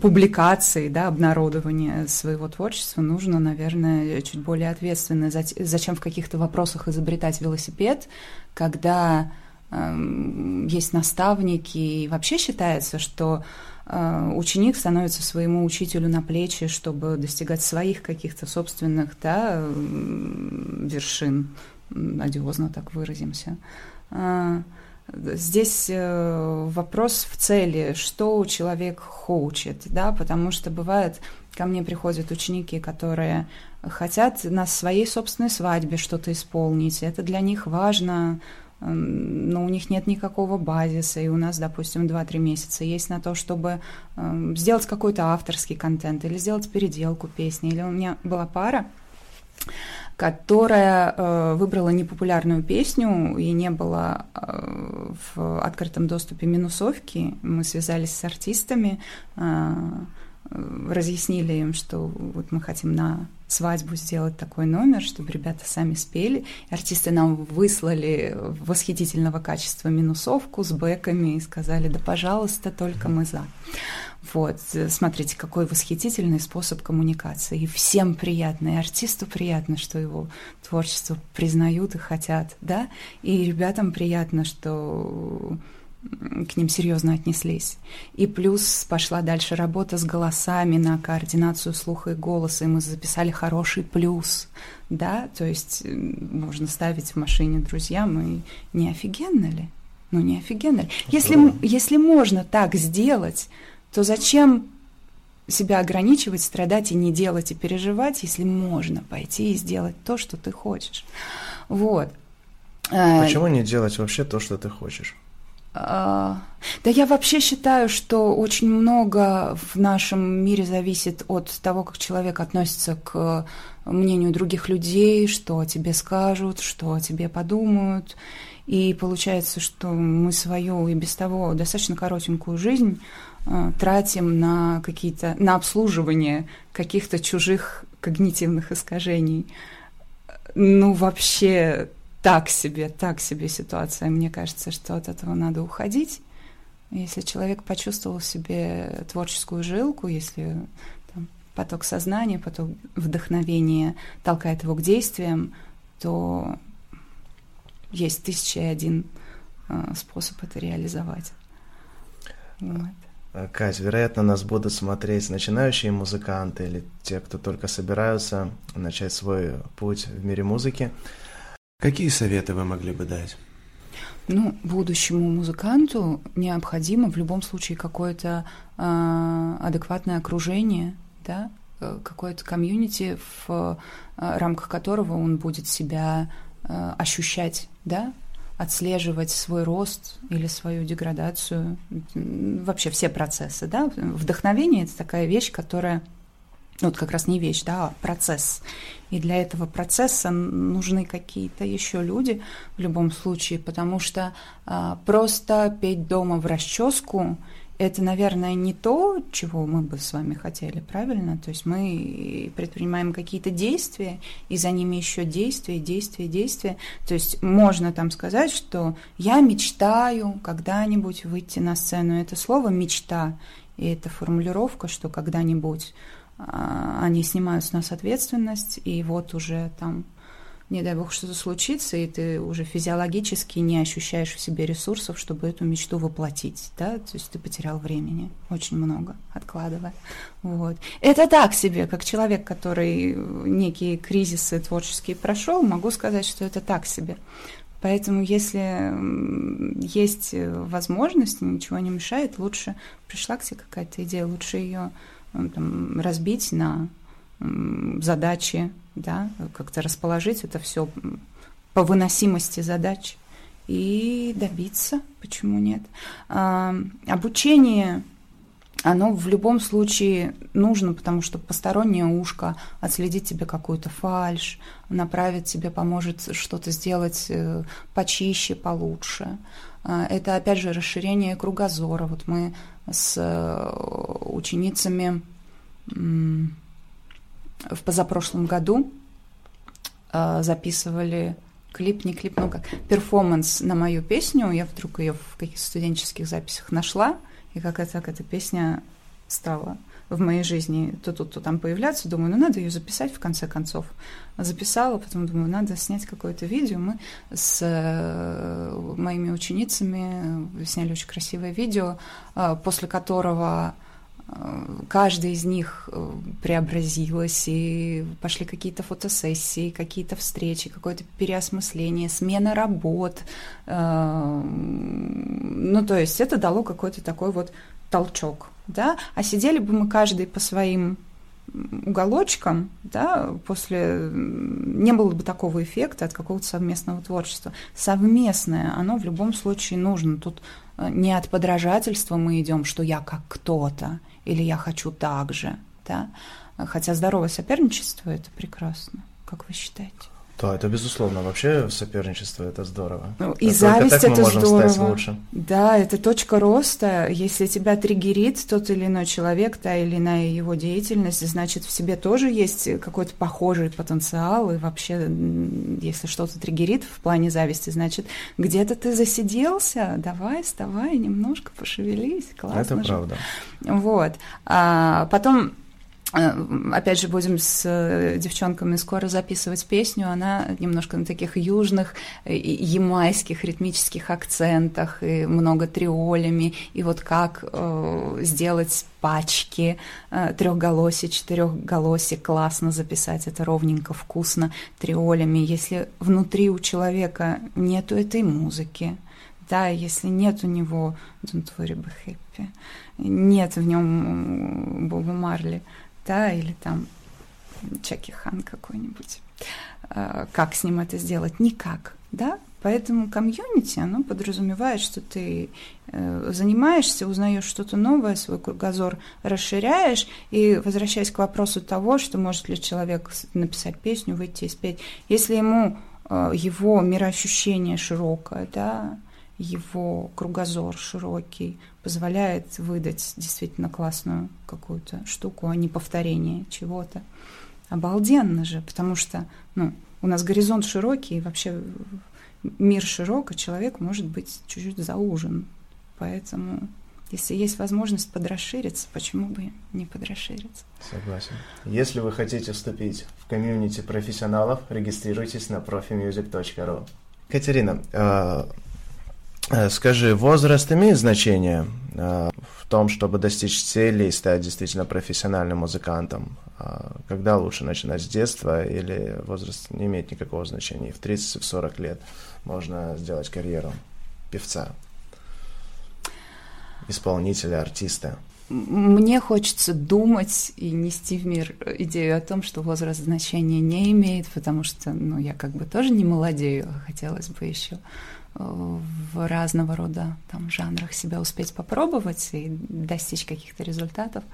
публикации, да, обнародования своего творчества нужно, наверное, чуть более ответственно. Зачем в каких-то вопросах изобретать велосипед, когда есть наставники, и вообще считается, что э, ученик становится своему учителю на плечи, чтобы достигать своих каких-то собственных да, вершин, одиозно так выразимся. А, Здесь э, вопрос в цели, что человек хочет, да, потому что бывает, ко мне приходят ученики, которые хотят на своей собственной свадьбе что-то исполнить, это для них важно, но у них нет никакого базиса, и у нас, допустим, 2-3 месяца есть на то, чтобы сделать какой-то авторский контент или сделать переделку песни. Или у меня была пара, которая э, выбрала непопулярную песню и не было э, в открытом доступе минусовки. Мы связались с артистами, э, разъяснили им, что вот мы хотим на свадьбу сделать такой номер, чтобы ребята сами спели. Артисты нам выслали восхитительного качества минусовку с бэками и сказали, да, пожалуйста, только мы за. Вот, смотрите, какой восхитительный способ коммуникации. И всем приятно, и артисту приятно, что его творчество признают и хотят, да, и ребятам приятно, что к ним серьезно отнеслись. И плюс пошла дальше работа с голосами на координацию слуха и голоса, и мы записали хороший плюс, да, то есть можно ставить в машине друзьям, и не офигенно ли? Ну, не офигенно ли? Если, если можно так сделать, то зачем себя ограничивать, страдать и не делать и переживать, если можно пойти и сделать то, что ты хочешь. Вот. Э, Почему не делать вообще то, что ты хочешь? А, да я вообще считаю, что очень много в нашем мире зависит от того, как человек относится к мнению других людей, что о тебе скажут, что о тебе подумают. И получается, что мы свою и без того достаточно коротенькую жизнь Э, тратим на какие-то на обслуживание каких-то чужих когнитивных искажений. Ну, вообще так себе, так себе ситуация. Мне кажется, что от этого надо уходить. Если человек почувствовал в себе творческую жилку, если там, поток сознания, поток вдохновения толкает его к действиям, то есть тысяча и один э, способ это реализовать. Вот. Э, Кать, вероятно, нас будут смотреть начинающие музыканты или те, кто только собираются начать свой путь в мире музыки. Какие советы вы могли бы дать? Ну, будущему музыканту необходимо в любом случае какое-то э, адекватное окружение, да, э, какое-то комьюнити, в э, рамках которого он будет себя э, ощущать, да, отслеживать свой рост или свою деградацию, вообще все процессы, да. Вдохновение – это такая вещь, которая ну, вот как раз не вещь, да, а процесс. И для этого процесса нужны какие-то еще люди в любом случае, потому что а, просто петь дома в расческу это, наверное, не то, чего мы бы с вами хотели, правильно? То есть мы предпринимаем какие-то действия, и за ними еще действия, действия, действия. То есть можно там сказать, что я мечтаю когда-нибудь выйти на сцену. Это слово «мечта», и это формулировка, что когда-нибудь они снимают с нас ответственность, и вот уже там не дай бог что-то случится, и ты уже физиологически не ощущаешь в себе ресурсов, чтобы эту мечту воплотить, да, то есть ты потерял времени очень много, откладывая, вот. Это так себе, как человек, который некие кризисы творческие прошел, могу сказать, что это так себе. Поэтому, если есть возможность, ничего не мешает, лучше пришла к тебе какая-то идея, лучше ее там, разбить на задачи, да, как-то расположить это все по выносимости задач и добиться, почему нет. А, обучение, оно в любом случае нужно, потому что постороннее ушко отследит тебе какую-то фальш, направит тебе, поможет что-то сделать э, почище, получше. А, это, опять же, расширение кругозора. Вот мы с э, ученицами в позапрошлом году э, записывали клип, не клип, ну как, перформанс на мою песню. Я вдруг ее в каких-то студенческих записях нашла, и как это, как эта песня стала в моей жизни то тут, то там появляться. Думаю, ну надо ее записать в конце концов. Записала, потом думаю, надо снять какое-то видео. Мы с э, моими ученицами сняли очень красивое видео, э, после которого э, каждая из них преобразилась, и пошли какие-то фотосессии, какие-то встречи, какое-то переосмысление, смена работ. Ну, то есть это дало какой-то такой вот толчок да, а сидели бы мы каждый по своим уголочкам, да, после не было бы такого эффекта от какого-то совместного творчества. Совместное, оно в любом случае нужно. Тут э, не от подражательства мы идем, что я как кто-то или я хочу так же, да. Хотя здоровое соперничество это прекрасно, как вы считаете? Да, это безусловно. Вообще соперничество это здорово. Ну, и Только зависть это здорово. лучше. Да, это точка роста. Если тебя триггерит тот или иной человек, та или иная его деятельность, значит, в себе тоже есть какой-то похожий потенциал. И вообще, если что-то триггерит в плане зависти, значит, где-то ты засиделся, давай, вставай, немножко пошевелись. Классно Это же. правда. Вот. А потом опять же, будем с э, девчонками скоро записывать песню. Она немножко на таких южных, э, ямайских ритмических акцентах, и много триолями. И вот как э, сделать пачки э, трехголосий, четырехголосий, классно записать это ровненько, вкусно триолями. Если внутри у человека нету этой музыки, да, если нет у него Don't worry, be happy, нет в нем Боба Марли, да, или там Чаки Хан какой-нибудь. А, как с ним это сделать? Никак, да? Поэтому комьюнити, оно подразумевает, что ты э, занимаешься, узнаешь что-то новое, свой кругозор расширяешь, и возвращаясь к вопросу того, что может ли человек написать песню, выйти и спеть, если ему э, его мироощущение широкое, да, его кругозор широкий позволяет выдать действительно классную какую-то штуку, а не повторение чего-то. Обалденно же, потому что ну, у нас горизонт широкий, и вообще мир широк, и человек может быть чуть-чуть заужен. Поэтому, если есть возможность подрасшириться, почему бы не подрасшириться? Согласен. Если вы хотите вступить в комьюнити профессионалов, регистрируйтесь на profimusic.ru. Катерина, а, скажи, возраст имеет значение э, в том, чтобы достичь цели и стать действительно профессиональным музыкантом? А когда лучше начинать с детства или возраст не имеет никакого значения? И в 30, в 40 лет можно сделать карьеру певца, исполнителя, артиста? Мне хочется думать и нести в мир идею о том, что возраст значения не имеет, потому что, ну, я как бы тоже не молодею, а хотелось бы еще в разного рода там, жанрах себя успеть попробовать и достичь каких-то результатов.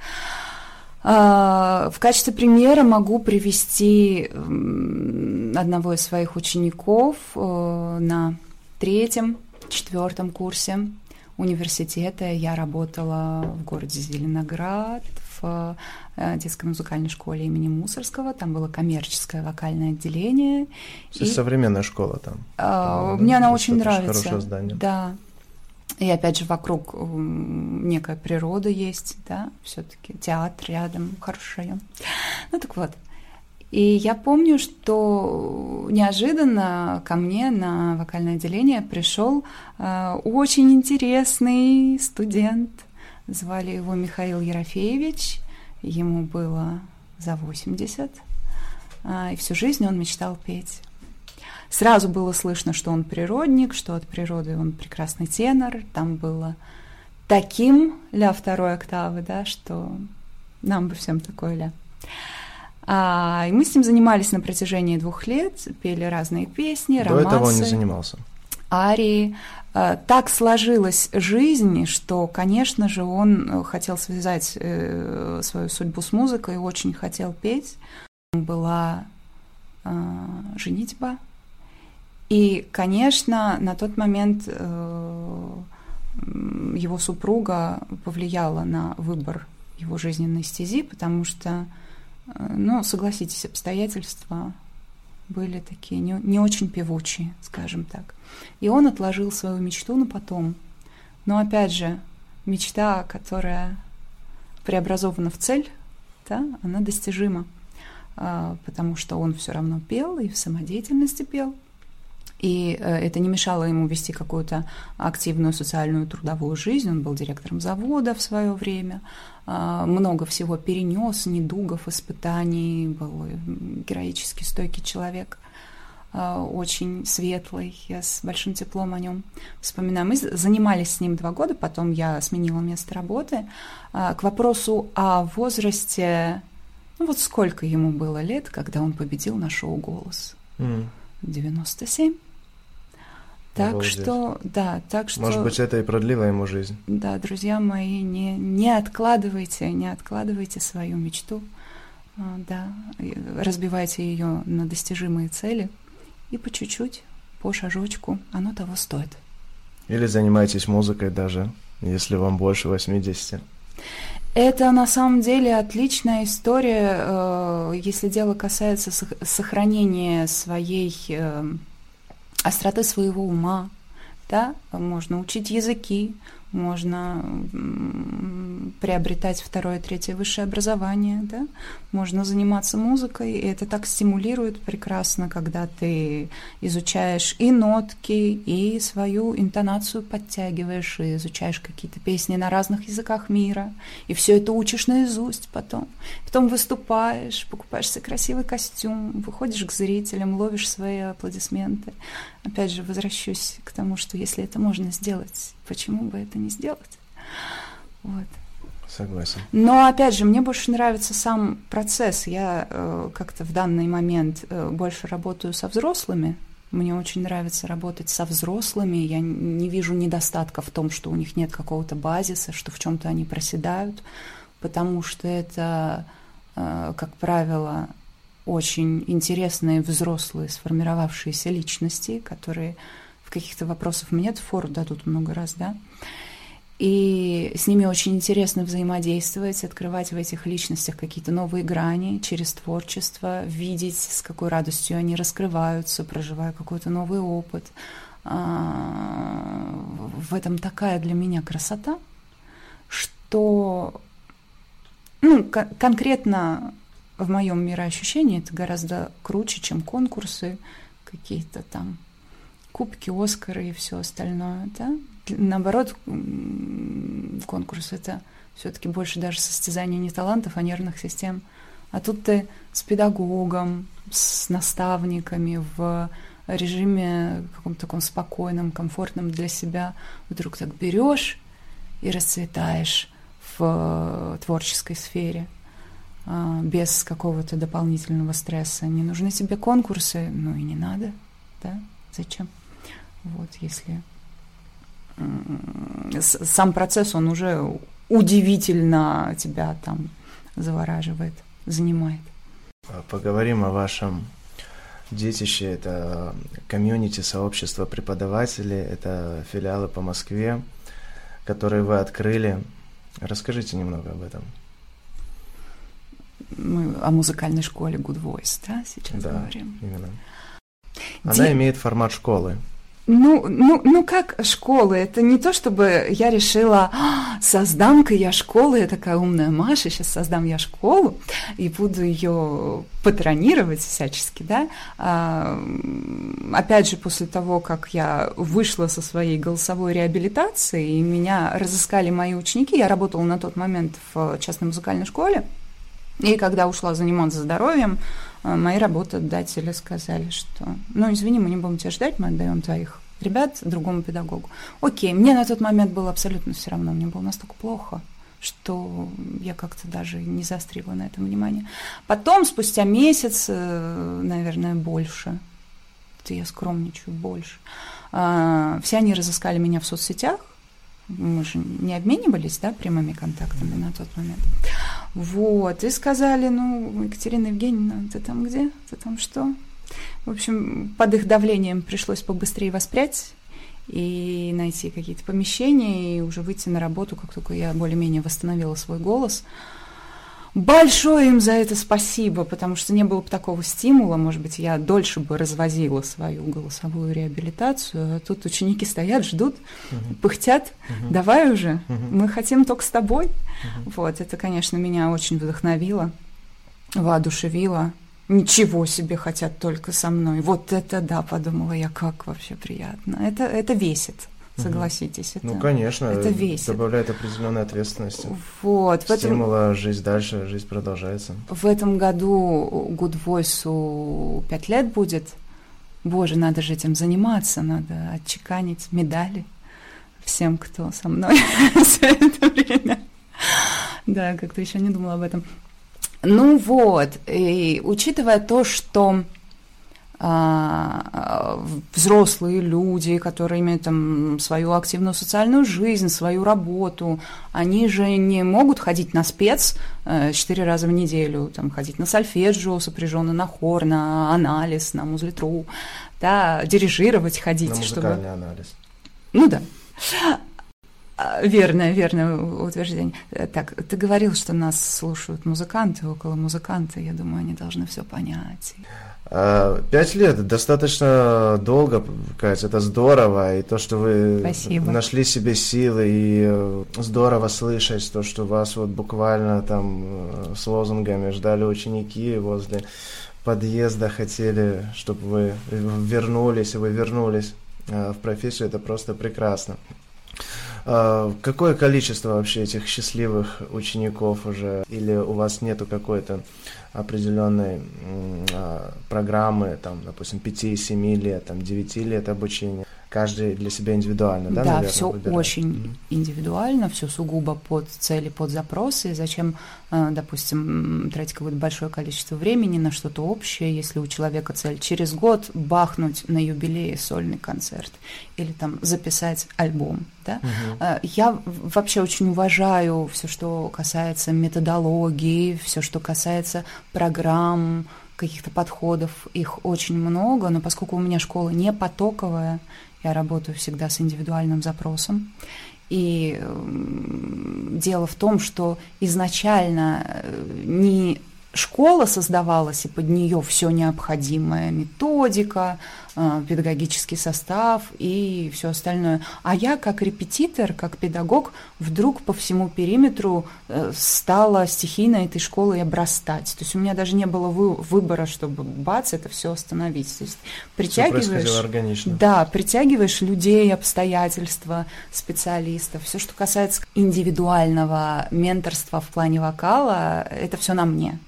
А, в качестве примера могу привести одного из своих учеников э, на третьем, четвертом курсе университета. Я работала в городе Зеленоград, в э, детской музыкальной школе имени Мусорского. Там было коммерческое вокальное отделение. И... Современная школа там. А, мне она очень нравится. Хорошее здание. Да. И опять же вокруг некая природа есть, да, все-таки театр рядом, хороший район. Ну так вот. И я помню, что неожиданно ко мне на вокальное отделение пришел э, очень интересный студент, Звали его Михаил Ерофеевич, ему было за 80, а, и всю жизнь он мечтал петь. Сразу было слышно, что он природник, что от природы он прекрасный тенор. Там было таким ля второй октавы, да, что нам бы всем такое ля. А, и мы с ним занимались на протяжении двух лет, пели разные песни, романсы. До этого он не занимался. Арии. Э, так сложилась жизнь, что, конечно же, он э, хотел связать э, свою судьбу с музыкой, очень хотел петь. Была женитьба. И, конечно, на тот момент его супруга повлияла на выбор его жизненной стези, потому что, ну, согласитесь, обстоятельства были такие не, не очень певучие, скажем так. И он отложил свою мечту на потом. Но опять же, мечта, которая преобразована в цель, да, она достижима, а, потому что он все равно пел и в самодеятельности пел. И э, это не мешало ему вести какую-то активную социальную трудовую жизнь. Он был директором завода в свое время, а, много всего перенес, недугов, испытаний, был героически стойкий человек очень светлый, я с большим теплом о нем вспоминаю. Мы занимались с ним два года, потом я сменила место работы. А, к вопросу о возрасте, ну вот сколько ему было лет, когда он победил на шоу «Голос»? Mm. 97. Так Обалдеть. что, да, так что... Может быть, это и продлило ему жизнь. Да, друзья мои, не, не откладывайте, не откладывайте свою мечту, а, да, разбивайте ее на достижимые цели – и по чуть-чуть, по шажочку, оно того стоит. Или занимайтесь музыкой даже, если вам больше 80. Это на самом деле отличная история, э, если дело касается сохранения своей э, остроты своего ума. Да? Можно учить языки, можно приобретать второе, третье высшее образование, да? можно заниматься музыкой, и это так стимулирует прекрасно, когда ты изучаешь и нотки, и свою интонацию подтягиваешь, и изучаешь какие-то песни на разных языках мира, и все это учишь наизусть потом. Потом выступаешь, покупаешь себе красивый костюм, выходишь к зрителям, ловишь свои аплодисменты. Опять же, возвращусь к тому, что если это можно сделать, почему бы это не сделать? Вот. Согласен. Но опять же, мне больше нравится сам процесс. Я э, как-то в данный момент э, больше работаю со взрослыми. Мне очень нравится работать со взрослыми. Я не вижу недостатка в том, что у них нет какого-то базиса, что в чем-то они проседают, потому что это, э, как правило, очень интересные взрослые сформировавшиеся личности, которые в каких-то вопросах мне фору дадут много раз, да. И с ними очень интересно взаимодействовать, открывать в этих личностях какие-то новые грани через творчество, видеть, с какой радостью они раскрываются, проживая какой-то новый опыт. А, в этом такая для меня красота, что ну, конкретно в моем мироощущении это гораздо круче, чем конкурсы, какие-то там кубки, Оскары и все остальное, да? Наоборот, конкурс это все-таки больше даже состязание не талантов, а нервных систем. А тут ты с педагогом, с наставниками в режиме каком-то таком спокойном, комфортном для себя вдруг так берешь и расцветаешь в творческой сфере а, без какого-то дополнительного стресса. Не нужны тебе конкурсы, ну и не надо, да? Зачем? Вот, если сам процесс, он уже удивительно тебя там завораживает, занимает. А поговорим о вашем детище. Это комьюнити, сообщество преподавателей, это филиалы по Москве, которые вы открыли. Расскажите немного об этом. Мы о музыкальной школе Good Voice, да, сейчас да, говорим? именно. Она Ди... имеет формат школы. Ну, ну, ну как школы? Это не то, чтобы я решила, «А, создам-ка я школу, я такая умная Маша, сейчас создам я школу и буду ее патронировать всячески, да. А, опять же, после того, как я вышла со своей голосовой реабилитации, и меня разыскали мои ученики, я работала на тот момент в частной музыкальной школе, и когда ушла заниматься здоровьем, мои работодатели сказали, что, ну, извини, мы не будем тебя ждать, мы отдаем твоих ребят другому педагогу. Окей, мне на тот момент было абсолютно все равно, мне было настолько плохо, что я как-то даже не заострила на этом внимание. Потом, спустя месяц, э, наверное, больше, я скромничаю, больше, а, все они разыскали меня в соцсетях, мы же не обменивались, да, прямыми контактами на тот момент. Вот, и сказали, ну, Екатерина Евгеньевна, ты там где? Ты там что? В общем, под их давлением пришлось побыстрее воспрять и найти какие-то помещения, и уже выйти на работу, как только я более-менее восстановила свой голос. Большое им за это спасибо, потому что не было бы такого стимула, может быть, я дольше бы развозила свою голосовую реабилитацию, а тут ученики стоят, ждут, угу. пыхтят, угу. давай уже, угу. мы хотим только с тобой. Угу. Вот, это, конечно, меня очень вдохновило, воодушевило. Ничего себе хотят только со мной. Вот это да, подумала я, как вообще приятно. Это, это весит согласитесь. Это, ну, конечно, это весит. добавляет определенной ответственности. Вот. Стимула, этом, жизнь дальше, жизнь продолжается. В этом году Good Voice пять лет будет. Боже, надо же этим заниматься, надо отчеканить медали всем, кто со мной все это время. Да, как-то еще не думала об этом. Ну вот, и учитывая то, что взрослые люди, которые имеют там свою активную социальную жизнь, свою работу, они же не могут ходить на спец э, четыре раза в неделю, там, ходить на сольфеджио, сопряженно на хор, на анализ, на музлитру, да, дирижировать, ходить, на чтобы... анализ. Ну да. А, верное, верное утверждение. Э, так, ты говорил, что нас слушают музыканты, около музыканта. Я думаю, они должны все понять. А, пять лет достаточно долго, Катя, это здорово, и то, что вы Спасибо. нашли себе силы, и э, здорово слышать то, что вас вот буквально там э, с лозунгами ждали ученики возле подъезда, хотели, чтобы вы вернулись, и вы вернулись в профессию, это просто прекрасно. А, какое количество вообще этих счастливых учеников уже? Или у вас нету какой-то определенной а, программы, там, допустим, 5-7 лет, там, 9 лет обучения? Каждый для себя индивидуально, да? Да, наверное, все выбирает? очень mm-hmm. индивидуально, все сугубо под цели, под запросы. Зачем, э, допустим, тратить какое-то большое количество времени на что-то общее, если у человека цель через год бахнуть на юбилее сольный концерт или там записать альбом, да? Mm-hmm. Я вообще очень уважаю все, что касается методологии, все, что касается программ, каких-то подходов, их очень много, но поскольку у меня школа не потоковая, я работаю всегда с индивидуальным запросом. И дело в том, что изначально э, не школа создавалась, и под нее все необходимое, методика, педагогический состав и все остальное. А я как репетитор, как педагог, вдруг по всему периметру э, стала стихийно этой школой обрастать. То есть у меня даже не было вы, выбора, чтобы бац, это все остановить. То есть притягиваешь... Да, притягиваешь людей, обстоятельства, специалистов. Все, что касается индивидуального менторства в плане вокала, это все на мне.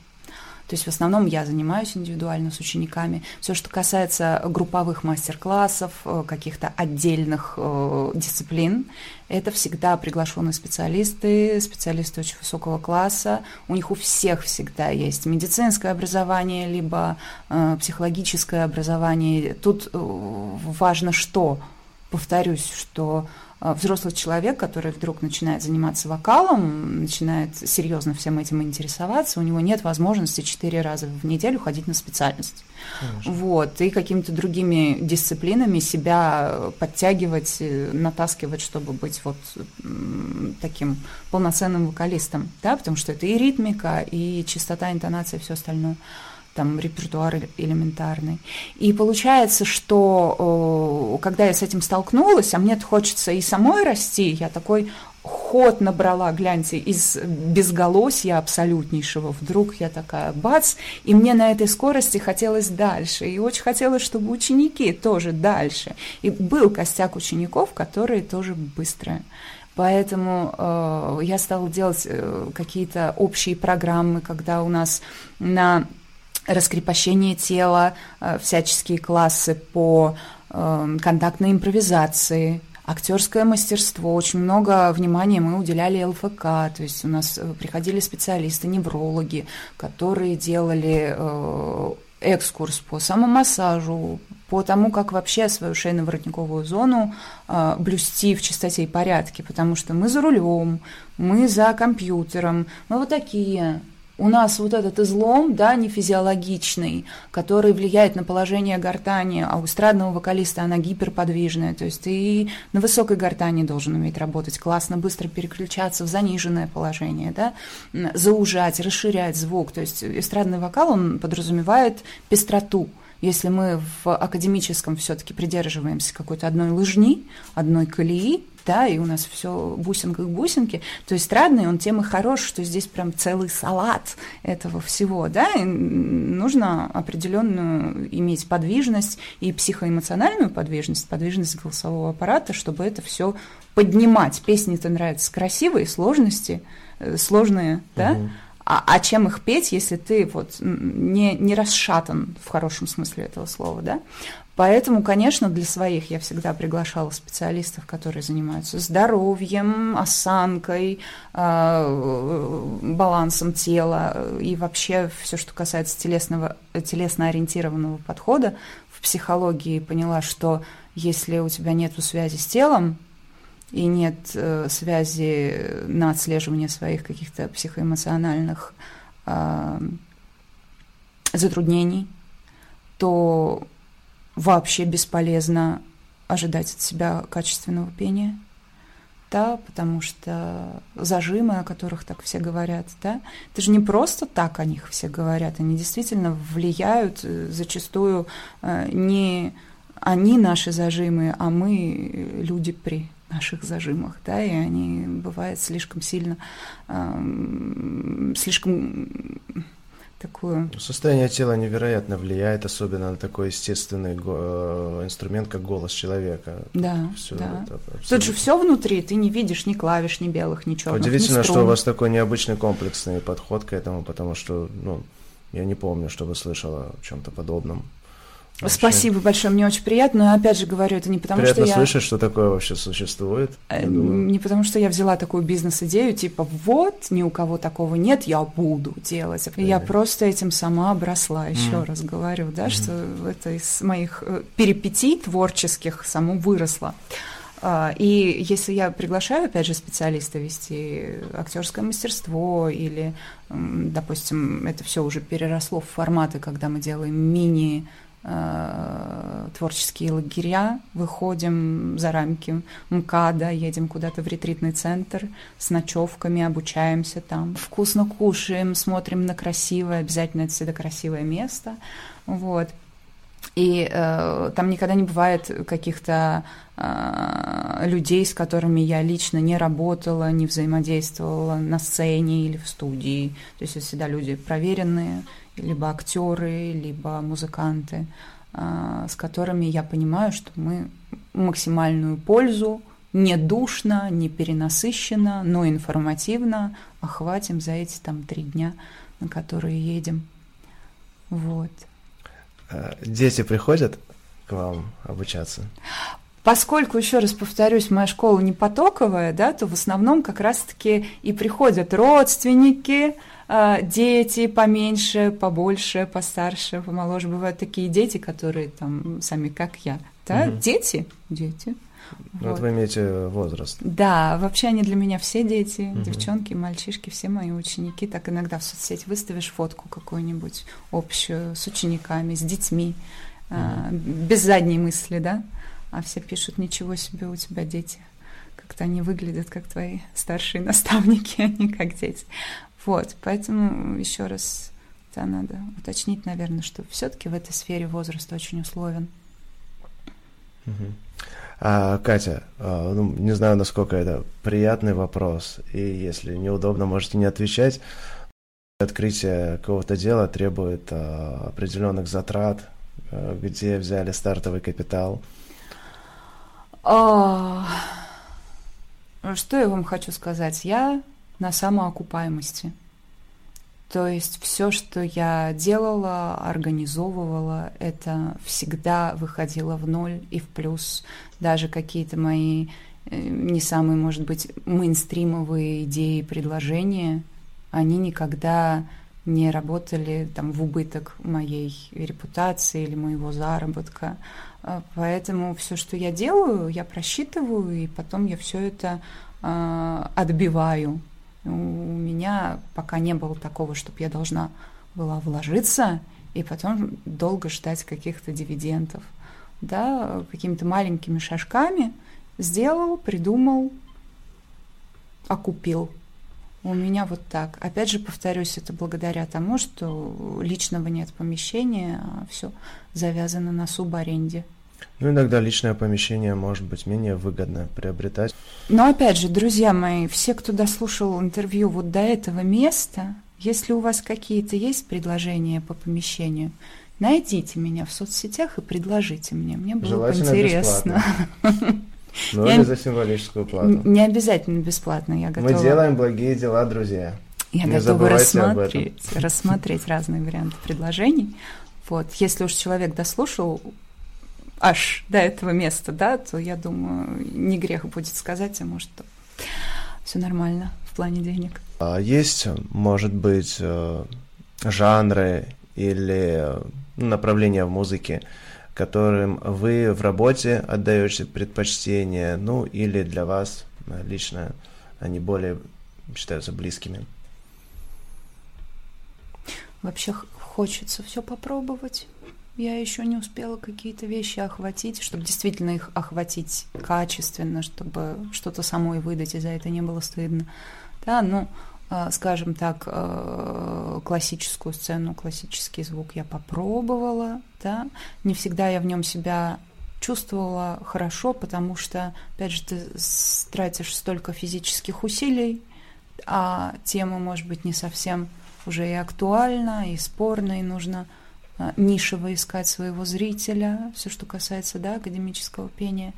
То есть в основном я занимаюсь индивидуально с учениками. Все, что касается групповых мастер-классов, э, каких-то отдельных э, дисциплин, это всегда приглашенные специалисты, специалисты очень высокого класса. У них у всех всегда есть медицинское образование, либо э, психологическое образование. Тут э, важно что? Повторюсь, что взрослый человек, который вдруг начинает заниматься вокалом, начинает серьезно всем этим интересоваться, у него нет возможности четыре раза в неделю ходить на специальность. Конечно. Вот, и какими-то другими дисциплинами себя подтягивать, э, натаскивать, чтобы быть вот таким полноценным вокалистом, да, потому что это и ритмика, и чистота интонации, и все остальное там репертуар элементарный. И получается, что когда я с этим столкнулась, а мне хочется и самой расти, я такой ход набрала, гляньте, из безголосья абсолютнейшего. Вдруг я такая, бац, и мне на этой скорости хотелось дальше. И очень хотелось, чтобы ученики тоже дальше. И был костяк учеников, которые тоже быстрые. Поэтому э, я стала делать э, какие-то общие программы, когда у нас на раскрепощение тела, э, всяческие классы по э, контактной импровизации, актерское мастерство, очень много внимания мы уделяли ЛФК, то есть у нас э, приходили специалисты, неврологи, которые делали экскурс по самомассажу, по тому, как вообще свою шейно-воротниковую зону э, блюсти в чистоте и порядке, потому что мы за рулем, мы за компьютером, мы вот такие, у нас вот этот излом, да, не физиологичный, который влияет на положение гортани, а у эстрадного вокалиста она гиперподвижная, то есть ты на высокой гортани должен уметь работать, классно, быстро переключаться в заниженное положение, да, заужать, расширять звук, то есть эстрадный вокал, он подразумевает пестроту, если мы в академическом все-таки придерживаемся какой-то одной лыжни, одной колеи, да, и у нас все бусинка к бусинке, то есть эстрадный, он тем и хорош, что здесь прям целый салат этого всего, да, и нужно определенную иметь подвижность и психоэмоциональную подвижность, подвижность голосового аппарата, чтобы это все поднимать. Песни-то нравятся красивые, сложности, э, сложные, да, угу. А, а чем их петь, если ты вот не, не расшатан в хорошем смысле этого слова, да? Поэтому, конечно, для своих я всегда приглашала специалистов, которые занимаются здоровьем, осанкой, а, балансом тела и вообще все, что касается телесного, телесно-ориентированного подхода в психологии. Поняла, что если у тебя нет связи с телом, и нет э, связи на отслеживание своих каких-то психоэмоциональных э, затруднений, то вообще бесполезно ожидать от себя качественного пения. Да, потому что зажимы, о которых так все говорят, да, это же не просто так о них все говорят, они действительно влияют э, зачастую э, не они наши зажимы, а мы люди при наших зажимах, да, и они бывают слишком сильно, э, слишком такую... Состояние тела невероятно влияет, особенно на такой естественный э, инструмент, как голос человека. Да, всё да. Это Тут же все внутри, ты не видишь ни клавиш, ни белых, ни черных, Удивительно, ни что у вас такой необычный комплексный подход к этому, потому что, ну, я не помню, чтобы слышала о чем-то подобном. Вообще. Спасибо большое, мне очень приятно. Но опять же говорю, это не потому, приятно что я... слышать, что такое вообще существует. Э, не потому, что я взяла такую бизнес-идею, типа, вот, ни у кого такого нет, я буду делать. Да. Я просто этим сама обросла, еще mm. раз говорю, да, mm. что это из моих э, перипетий творческих само выросло. А, и если я приглашаю, опять же, специалиста вести актерское мастерство или, допустим, это все уже переросло в форматы, когда мы делаем мини Э, творческие лагеря, выходим за рамки МКАДа, едем куда-то в ретритный центр с ночевками, обучаемся там, вкусно кушаем, смотрим на красивое, обязательно это всегда красивое место, вот. И э, там никогда не бывает каких-то э, людей, с которыми я лично не работала, не взаимодействовала на сцене или в студии. То есть это всегда люди проверенные, либо актеры, либо музыканты, а, с которыми я понимаю, что мы максимальную пользу не душно, не перенасыщенно, но информативно охватим за эти там три дня, на которые едем. Вот. А, дети приходят к вам обучаться? Поскольку, еще раз повторюсь, моя школа не потоковая, да, то в основном как раз-таки и приходят родственники, а, дети поменьше, побольше, постарше, помоложе. Бывают такие дети, которые там сами как я. Да? Угу. Дети, дети. Ну, вот. вы имеете возраст. Да, вообще они для меня все дети, угу. девчонки, мальчишки, все мои ученики. Так иногда в соцсети выставишь фотку какую-нибудь общую с учениками, с детьми, угу. а, без задней мысли, да? А все пишут, ничего себе у тебя дети. Как-то они выглядят как твои старшие наставники, а не как дети. Вот, поэтому еще раз да, надо уточнить, наверное, что все-таки в этой сфере возраст очень условен. А, Катя, а, ну, не знаю, насколько это приятный вопрос, и если неудобно, можете не отвечать. Открытие какого-то дела требует а, определенных затрат, а, где взяли стартовый капитал. А, что я вам хочу сказать? Я на самоокупаемости. То есть все, что я делала, организовывала, это всегда выходило в ноль и в плюс. Даже какие-то мои э, не самые, может быть, мейнстримовые идеи, предложения, они никогда не работали там в убыток моей репутации или моего заработка. А поэтому все, что я делаю, я просчитываю, и потом я все это э, отбиваю У меня пока не было такого, чтобы я должна была вложиться и потом долго ждать каких-то дивидендов. Да, какими-то маленькими шажками сделал, придумал, окупил. У меня вот так. Опять же, повторюсь, это благодаря тому, что личного нет помещения, а все завязано на субаренде. Ну, иногда личное помещение может быть менее выгодно приобретать. Но опять же, друзья мои, все, кто дослушал интервью вот до этого места, если у вас какие-то есть предложения по помещению, найдите меня в соцсетях и предложите мне. Мне было Желательно бы интересно. Ну или за символическую плату. Не обязательно бесплатно, я готова. Мы делаем благие дела, друзья. Я Не готова рассмотреть, рассмотреть разные варианты предложений. Вот, если уж человек дослушал аж до этого места, да, то я думаю, не грех будет сказать ему, что все нормально в плане денег. А есть, может быть, э, жанры или э, направления в музыке, которым вы в работе отдаете предпочтение, ну или для вас э, лично они более считаются близкими? Вообще хочется все попробовать. Я еще не успела какие-то вещи охватить, чтобы действительно их охватить качественно, чтобы что-то самой выдать, и за это не было стыдно. Да, ну, э, скажем так, э, классическую сцену, классический звук я попробовала, да. Не всегда я в нем себя чувствовала хорошо, потому что, опять же, ты тратишь столько физических усилий, а тема, может быть, не совсем уже и актуальна, и спорна, и нужно нишево искать своего зрителя, все, что касается да, академического пения.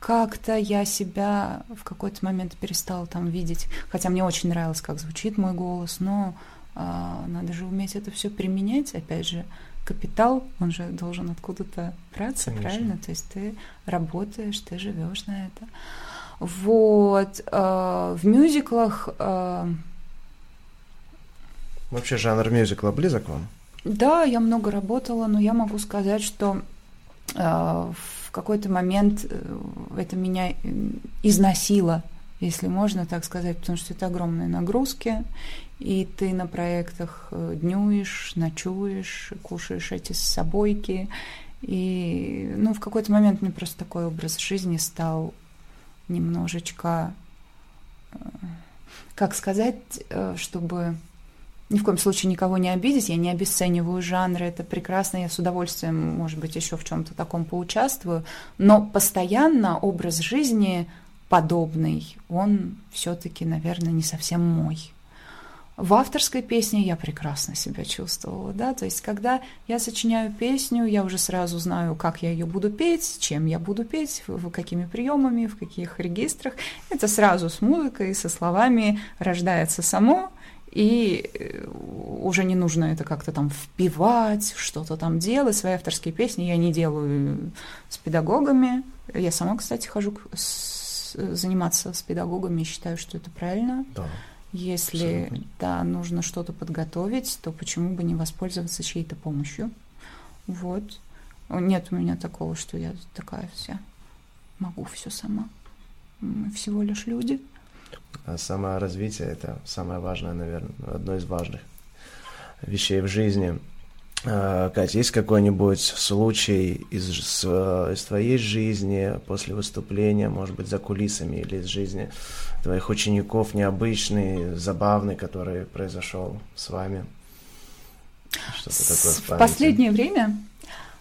Как-то я себя в какой-то момент перестала там видеть, хотя мне очень нравилось, как звучит мой голос, но а, надо же уметь это все применять, опять же, капитал, он же должен откуда-то браться, Конечно. правильно? То есть ты работаешь, ты живешь на это. Вот. а, в мюзиклах а, Вообще жанр мюзикла близок вам? Да, я много работала, но я могу сказать, что э, в какой-то момент э, это меня э, износило, если можно так сказать, потому что это огромные нагрузки, и ты на проектах э, днюешь, ночуешь, кушаешь эти собойки, и ну, в какой-то момент мне просто такой образ жизни стал немножечко, как сказать, чтобы ни в коем случае никого не обидеть, я не обесцениваю жанры, это прекрасно, я с удовольствием, может быть, еще в чем-то таком поучаствую, но постоянно образ жизни подобный, он все-таки, наверное, не совсем мой. В авторской песне я прекрасно себя чувствовала, да, то есть когда я сочиняю песню, я уже сразу знаю, как я ее буду петь, чем я буду петь, в- какими приемами, в каких регистрах. Это сразу с музыкой, со словами рождается само, и э, уже не нужно это как-то там впивать, что-то там делать. Свои авторские песни я не делаю с педагогами. Я сама, кстати, хожу с- заниматься с педагогами, считаю, что это правильно. Да. Если Абсолютно. да, нужно что-то подготовить, то почему бы не воспользоваться чьей-то помощью? Вот. Нет у меня такого, что я такая вся могу все сама. Мы всего лишь люди. А саморазвитие – это самое важное, наверное, одно из важных вещей в жизни. А, Катя, есть какой-нибудь случай из, из твоей жизни после выступления, может быть, за кулисами или из жизни твоих учеников необычный, забавный, который произошел с вами? Что-то такое в в последнее время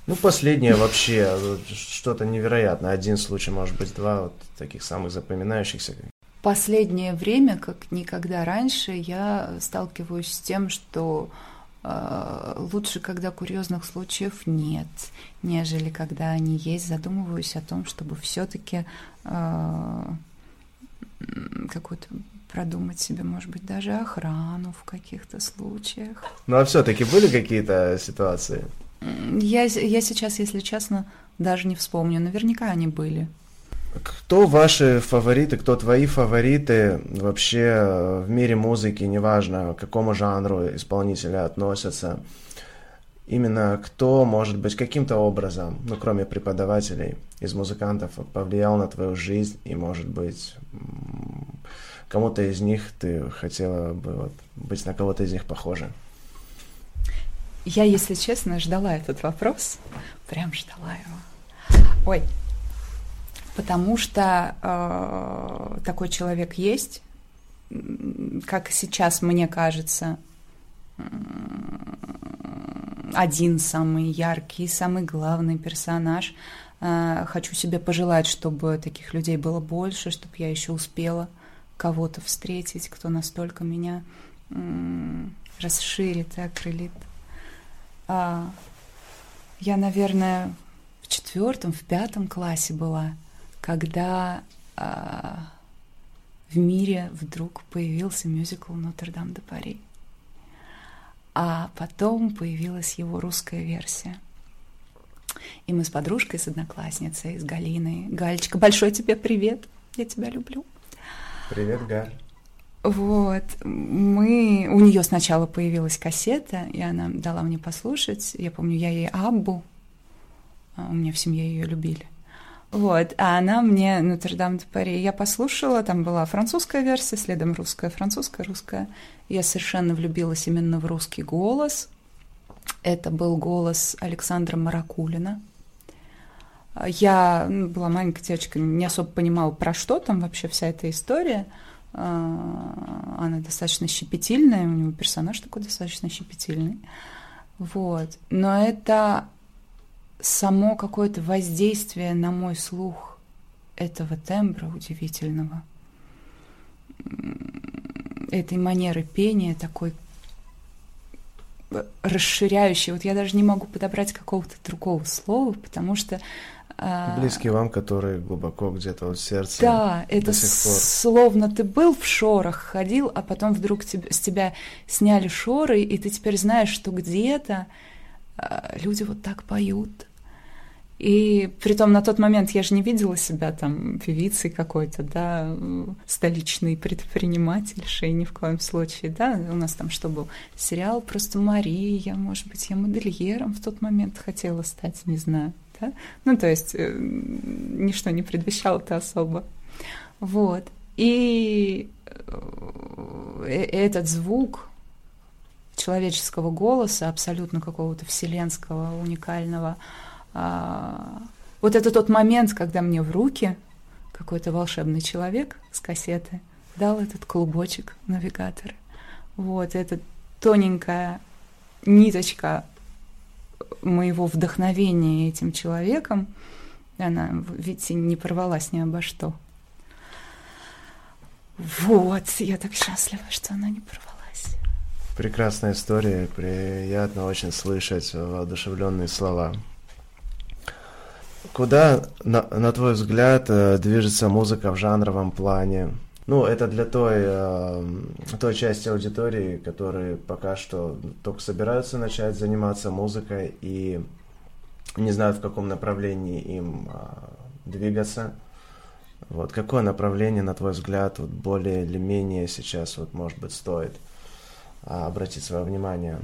Ну, последнее вообще, что-то невероятное. Один случай, может быть, два вот таких самых запоминающихся. Последнее время, как никогда раньше, я сталкиваюсь с тем, что э, лучше, когда курьезных случаев нет, нежели когда они есть. Задумываюсь о том, чтобы все-таки какую-то продумать себе, может быть, даже охрану в каких-то случаях. Ну, а все-таки были какие-то ситуации? Я, я сейчас, если честно, даже не вспомню. Наверняка они были. Кто ваши фавориты, кто твои фавориты вообще э, в мире музыки, неважно, к какому жанру исполнители относятся? Именно кто, может быть, каким-то образом, ну, кроме преподавателей, из музыкантов повлиял на твою жизнь и, может быть, кому-то из них ты хотела бы вот, быть на кого-то из них похожа? Я, если честно, ждала этот вопрос, прям ждала его. Ой, потому что э, такой человек есть, как сейчас мне кажется, один самый яркий, самый главный персонаж. Э, хочу себе пожелать, чтобы таких людей было больше, чтобы я еще успела кого-то встретить, кто настолько меня расширит и окрылит. А, я, наверное, в четвертом, в пятом классе была, когда а, в мире вдруг появился мюзикл «Нотр-Дам де Пари». А потом появилась его русская версия. И мы с подружкой, с одноклассницей, с Галиной. Галечка, большой тебе привет, я тебя люблю. Привет, Галь. Вот, мы... У нее сначала появилась кассета, и она дала мне послушать. Я помню, я ей Аббу, а у меня в семье ее любили. Вот, а она мне Нотр-Дам де Пари. Я послушала, там была французская версия, следом русская, французская, русская. Я совершенно влюбилась именно в русский голос. Это был голос Александра Маракулина. Я ну, была маленькая девочка, не особо понимала, про что там вообще вся эта история – а, она достаточно щепетильная, у него персонаж такой достаточно щепетильный. Вот. Но это само какое-то воздействие на мой слух этого тембра удивительного, этой манеры пения такой расширяющей. Вот я даже не могу подобрать какого-то другого слова, потому что а, Близкий вам, который глубоко где-то вот в сердце. Да, это словно ты был в шорах, ходил, а потом вдруг тебе, с тебя сняли шоры, и ты теперь знаешь, что где-то а, люди вот так поют. И притом на тот момент я же не видела себя там певицей какой-то, да, столичной предпринимательшей ни в коем случае, да. У нас там что был? Сериал просто Мария, может быть, я модельером в тот момент хотела стать, не знаю. Да? Ну, то есть э, ничто не предвещало это особо. Вот. И э, э, этот звук человеческого голоса, абсолютно какого-то вселенского, уникального, а, вот это тот момент, когда мне в руки какой-то волшебный человек с кассеты дал этот клубочек навигатора. Вот, эта тоненькая ниточка моего вдохновения этим человеком, она ведь не порвалась ни обо что. Вот, я так счастлива, что она не порвалась. Прекрасная история, приятно очень слышать воодушевленные слова. Куда, на, на твой взгляд, э, движется музыка в жанровом плане? Ну, это для той, э, той части аудитории, которые пока что только собираются начать заниматься музыкой и не знают, в каком направлении им э, двигаться. Вот какое направление, на твой взгляд, вот более или менее сейчас, вот, может быть, стоит э, обратить свое внимание?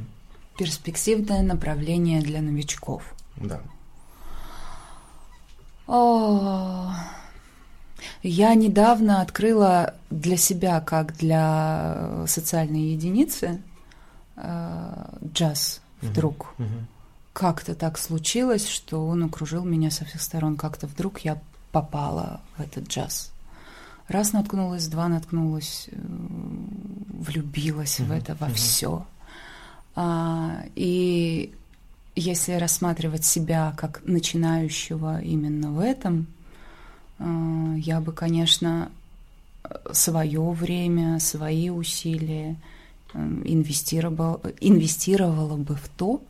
Перспективное направление для новичков. Да. О, я недавно открыла для себя, как для социальной единицы, э, джаз вдруг. Uh-huh. Как-то так случилось, что он окружил меня со всех сторон. Как-то вдруг я попала в этот джаз. Раз наткнулась, два наткнулась, э, влюбилась uh-huh. в это во uh-huh. все. А, и если рассматривать себя как начинающего именно в этом, Э, я бы, конечно, свое время, свои усилия э, инвестировала, инвестировала бы в то,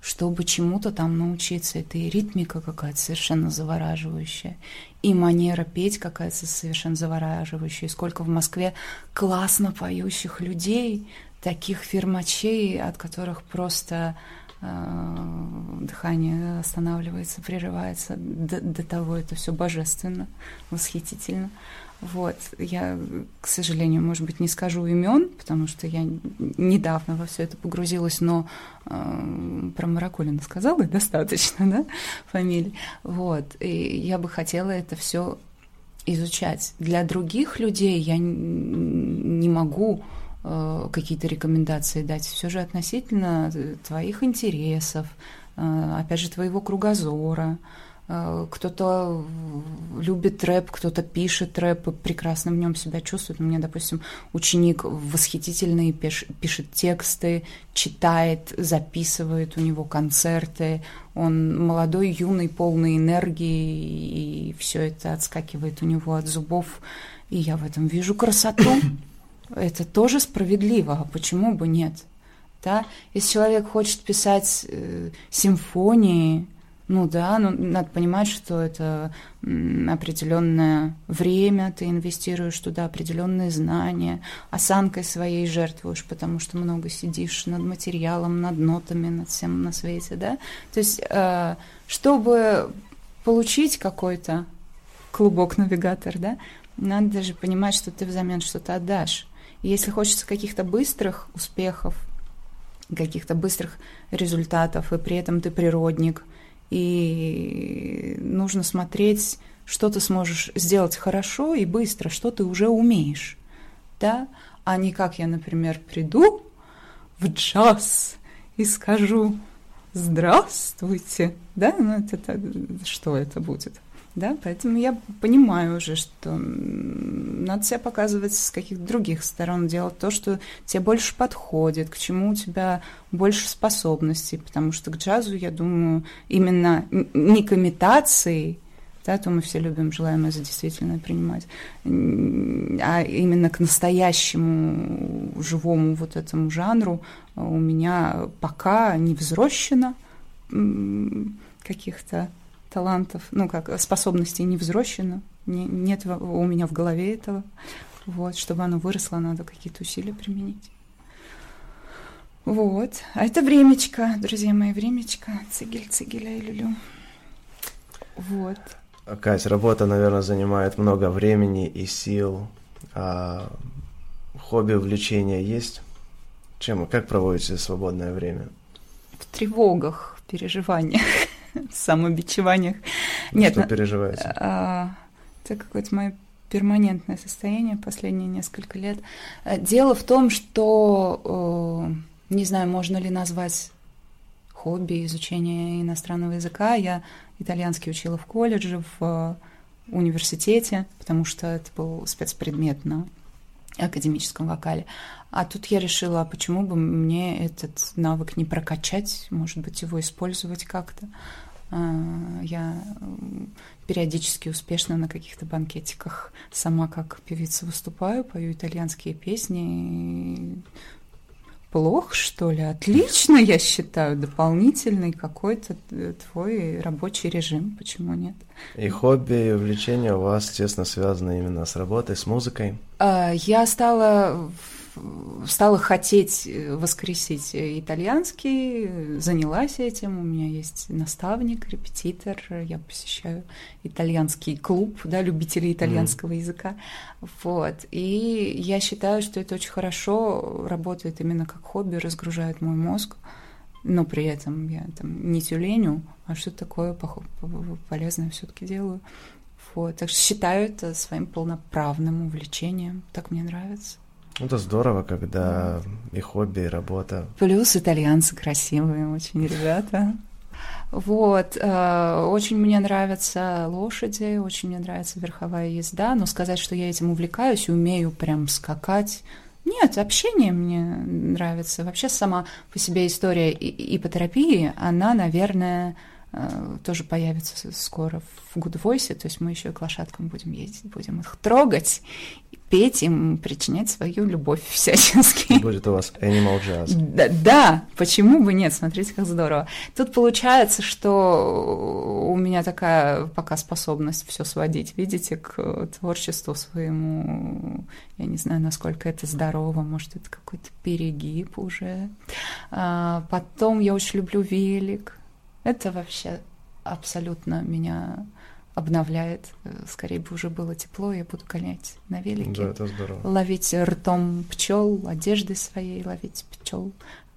чтобы чему-то там научиться. Это и ритмика какая-то совершенно завораживающая, и манера петь какая-то совершенно завораживающая. И сколько в Москве классно поющих людей, таких фирмачей, от которых просто дыхание останавливается, прерывается. До, до того это все божественно, восхитительно. Вот, я, к сожалению, может быть, не скажу имен, потому что я недавно во все это погрузилась, но э, про Маракулина сказала достаточно, да, фамилии. Вот, и я бы хотела это все изучать. Для других людей я не могу э, какие-то рекомендации дать. Все же относительно твоих интересов, э, опять же, твоего кругозора. Э, кто-то любит рэп, кто-то пишет рэп прекрасно в нем себя чувствует. У меня, допустим, ученик восхитительный, пишет тексты, читает, записывает, у него концерты. Он молодой, юный, полный энергии, и все это отскакивает у него от зубов. И я в этом вижу красоту. Это тоже справедливо, а почему бы нет? Да? Если человек хочет писать э, симфонии, ну да, но надо понимать, что это определенное время, ты инвестируешь туда определенные знания, осанкой своей жертвуешь, потому что много сидишь над материалом, над нотами, над всем на свете, да. То есть, э, чтобы получить какой-то клубок-навигатор, да, надо даже понимать, что ты взамен что-то отдашь. Если хочется каких-то быстрых успехов, каких-то быстрых результатов, и при этом ты природник – и нужно смотреть, что ты сможешь сделать хорошо и быстро, что ты уже умеешь, да, а не как я, например, приду в джаз и скажу «Здравствуйте», да, ну это, это что это будет? Да, поэтому я понимаю уже, что надо себя показывать с каких-то других сторон, делать то, что тебе больше подходит, к чему у тебя больше способностей, потому что к джазу, я думаю, именно не к имитации, да, то мы все любим желаемое за действительно принимать, а именно к настоящему живому вот этому жанру у меня пока не взрощено каких-то талантов, ну как, способностей не взрощено, не, нет у меня в голове этого. Вот, чтобы оно выросло, надо какие-то усилия применить. Вот. А это времечко, друзья мои, времечко. Цигель, цигеля и люлю. Вот. Кать, работа, наверное, занимает много времени и сил. А хобби, увлечения есть? Чем, как проводите свободное время? В тревогах, переживаниях. самобичеваниях. Нет, Что переживаете? А, это какое-то мое перманентное состояние последние несколько лет. Э, дело в том, что, э, не знаю, можно ли назвать хобби изучение иностранного языка. Я итальянский учила в колледже, в университете, потому что это был спецпредмет на академическом вокале. А тут я решила, а почему бы мне этот навык не прокачать, может быть, его использовать как-то. А, я периодически успешно на каких-то банкетиках сама как певица выступаю, пою итальянские песни. Плохо, что ли? Отлично, я считаю. Дополнительный какой-то твой рабочий режим. Почему нет? И хобби, и увлечения у вас тесно связаны именно с работой, с музыкой? А, я стала стала хотеть э, воскресить итальянский, занялась этим. У меня есть наставник, репетитор, я посещаю итальянский клуб, да, любителей итальянского mm. языка. Вот. И я считаю, что это очень хорошо работает именно как хобби, разгружает мой мозг. Но при этом я там не тюленю, а что-то такое полезное все-таки делаю. Вот. Так что считаю это своим полноправным увлечением. Так мне нравится. Это здорово, когда и хобби, и работа. Плюс итальянцы красивые очень ребята. Вот, э, очень мне нравятся лошади, очень мне нравится верховая езда, но сказать, что я этим увлекаюсь и умею прям скакать, нет, общение мне нравится. Вообще сама по себе история ипотерапии, она, наверное, тоже появится скоро в Good Voice, то есть мы еще к лошадкам будем ездить, будем их трогать петь им, причинять свою любовь всячески. Будет у вас Animal Jazz. Да, да, почему бы нет, смотрите, как здорово. Тут получается, что у меня такая пока способность все сводить, видите, к творчеству своему. Я не знаю, насколько это здорово, может, это какой-то перегиб уже. А, потом я очень люблю велик. Это вообще абсолютно меня обновляет. Скорее бы уже было тепло, я буду гонять на велике. Да, это здорово. Ловить ртом пчел, одеждой своей ловить пчел.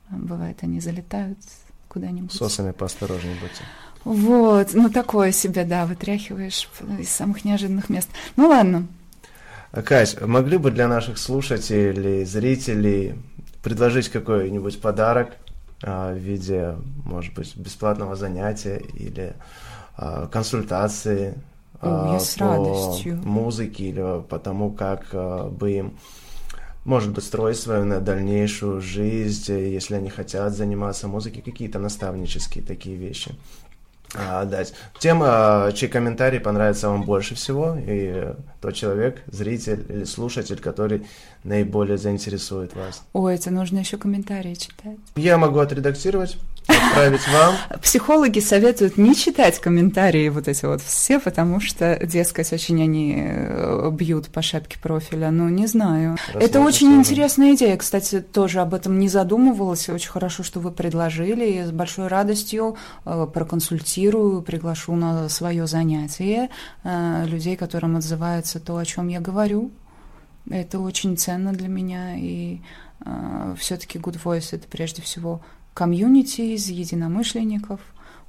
Бывает, они залетают куда-нибудь. Сосами поосторожнее будьте. Вот, ну такое себе, да, вытряхиваешь из самых неожиданных мест. Ну ладно. Кать, могли бы для наших слушателей, зрителей предложить какой-нибудь подарок в виде, может быть, бесплатного занятия или а, консультации О, а, по музыке или по тому, как а, бы им может быть, строить свою на дальнейшую жизнь, если они хотят заниматься музыкой, какие-то наставнические такие вещи. а, дать. Тем, а, чей комментарий понравится вам больше всего, и тот человек, зритель или слушатель, который наиболее заинтересует вас. Ой, это нужно еще комментарии читать. Я могу отредактировать отправить вам. Психологи советуют не читать комментарии вот эти вот все, потому что, дескать, очень они э, бьют по шапке профиля. Ну, не знаю. Рассмотрим Это очень тоже. интересная идея. Кстати, тоже об этом не задумывалась. Очень хорошо, что вы предложили. И с большой радостью э, проконсультирую, приглашу на свое занятие э, людей, которым отзывается то, о чем я говорю. Это очень ценно для меня, и э, все-таки Good Voice это прежде всего комьюнити из единомышленников,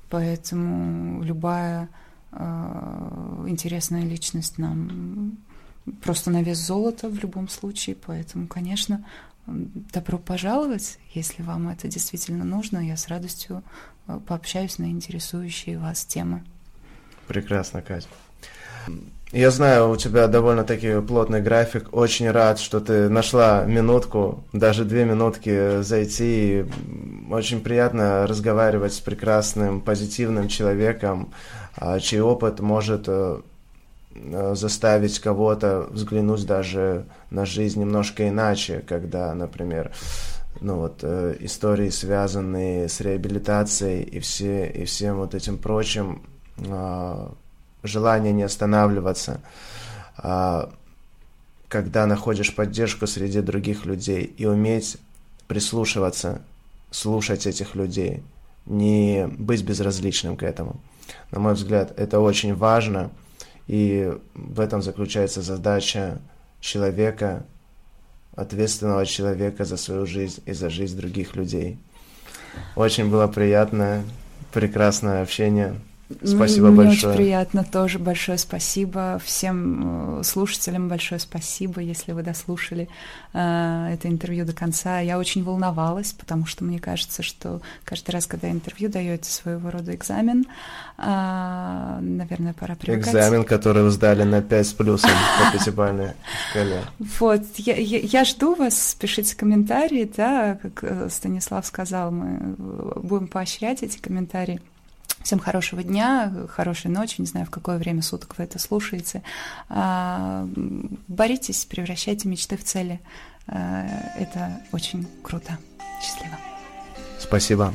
поэтому любая э, интересная личность нам просто на вес золота в любом случае, поэтому, конечно, добро пожаловать, если вам это действительно нужно, я с радостью э, пообщаюсь на интересующие вас темы. Прекрасно, Катя. Я знаю, у тебя довольно-таки плотный график. Очень рад, что ты нашла минутку, даже две минутки зайти. Очень приятно разговаривать с прекрасным, позитивным человеком, а, чей опыт может э, э, заставить кого-то взглянуть даже на жизнь немножко иначе, когда, например, ну вот э, истории, связанные с реабилитацией и все и всем вот этим прочим, а, желание не останавливаться, а, когда находишь поддержку среди других людей и уметь прислушиваться, слушать этих людей, не быть безразличным к этому. На мой взгляд, это очень важно, и в этом заключается задача человека, ответственного человека за свою жизнь и за жизнь других людей. Очень было приятно, прекрасное общение. Спасибо Мне большое. очень приятно тоже. Большое спасибо всем э, слушателям. Большое спасибо, если вы дослушали э, это интервью до конца. Я очень волновалась, потому что мне кажется, что каждый раз, когда интервью даете своего рода экзамен, э, наверное, пора привыкать. Экзамен, который вы сдали на 5 с плюсом по пятибалльной шкале. Вот, я, я, я жду вас, пишите комментарии, да, как э, Станислав сказал, мы будем поощрять эти комментарии. Всем хорошего дня, хорошей ночи, не знаю, в какое время суток вы это слушаете. А, боритесь, превращайте мечты в цели. А, это очень круто. Счастливо. Спасибо.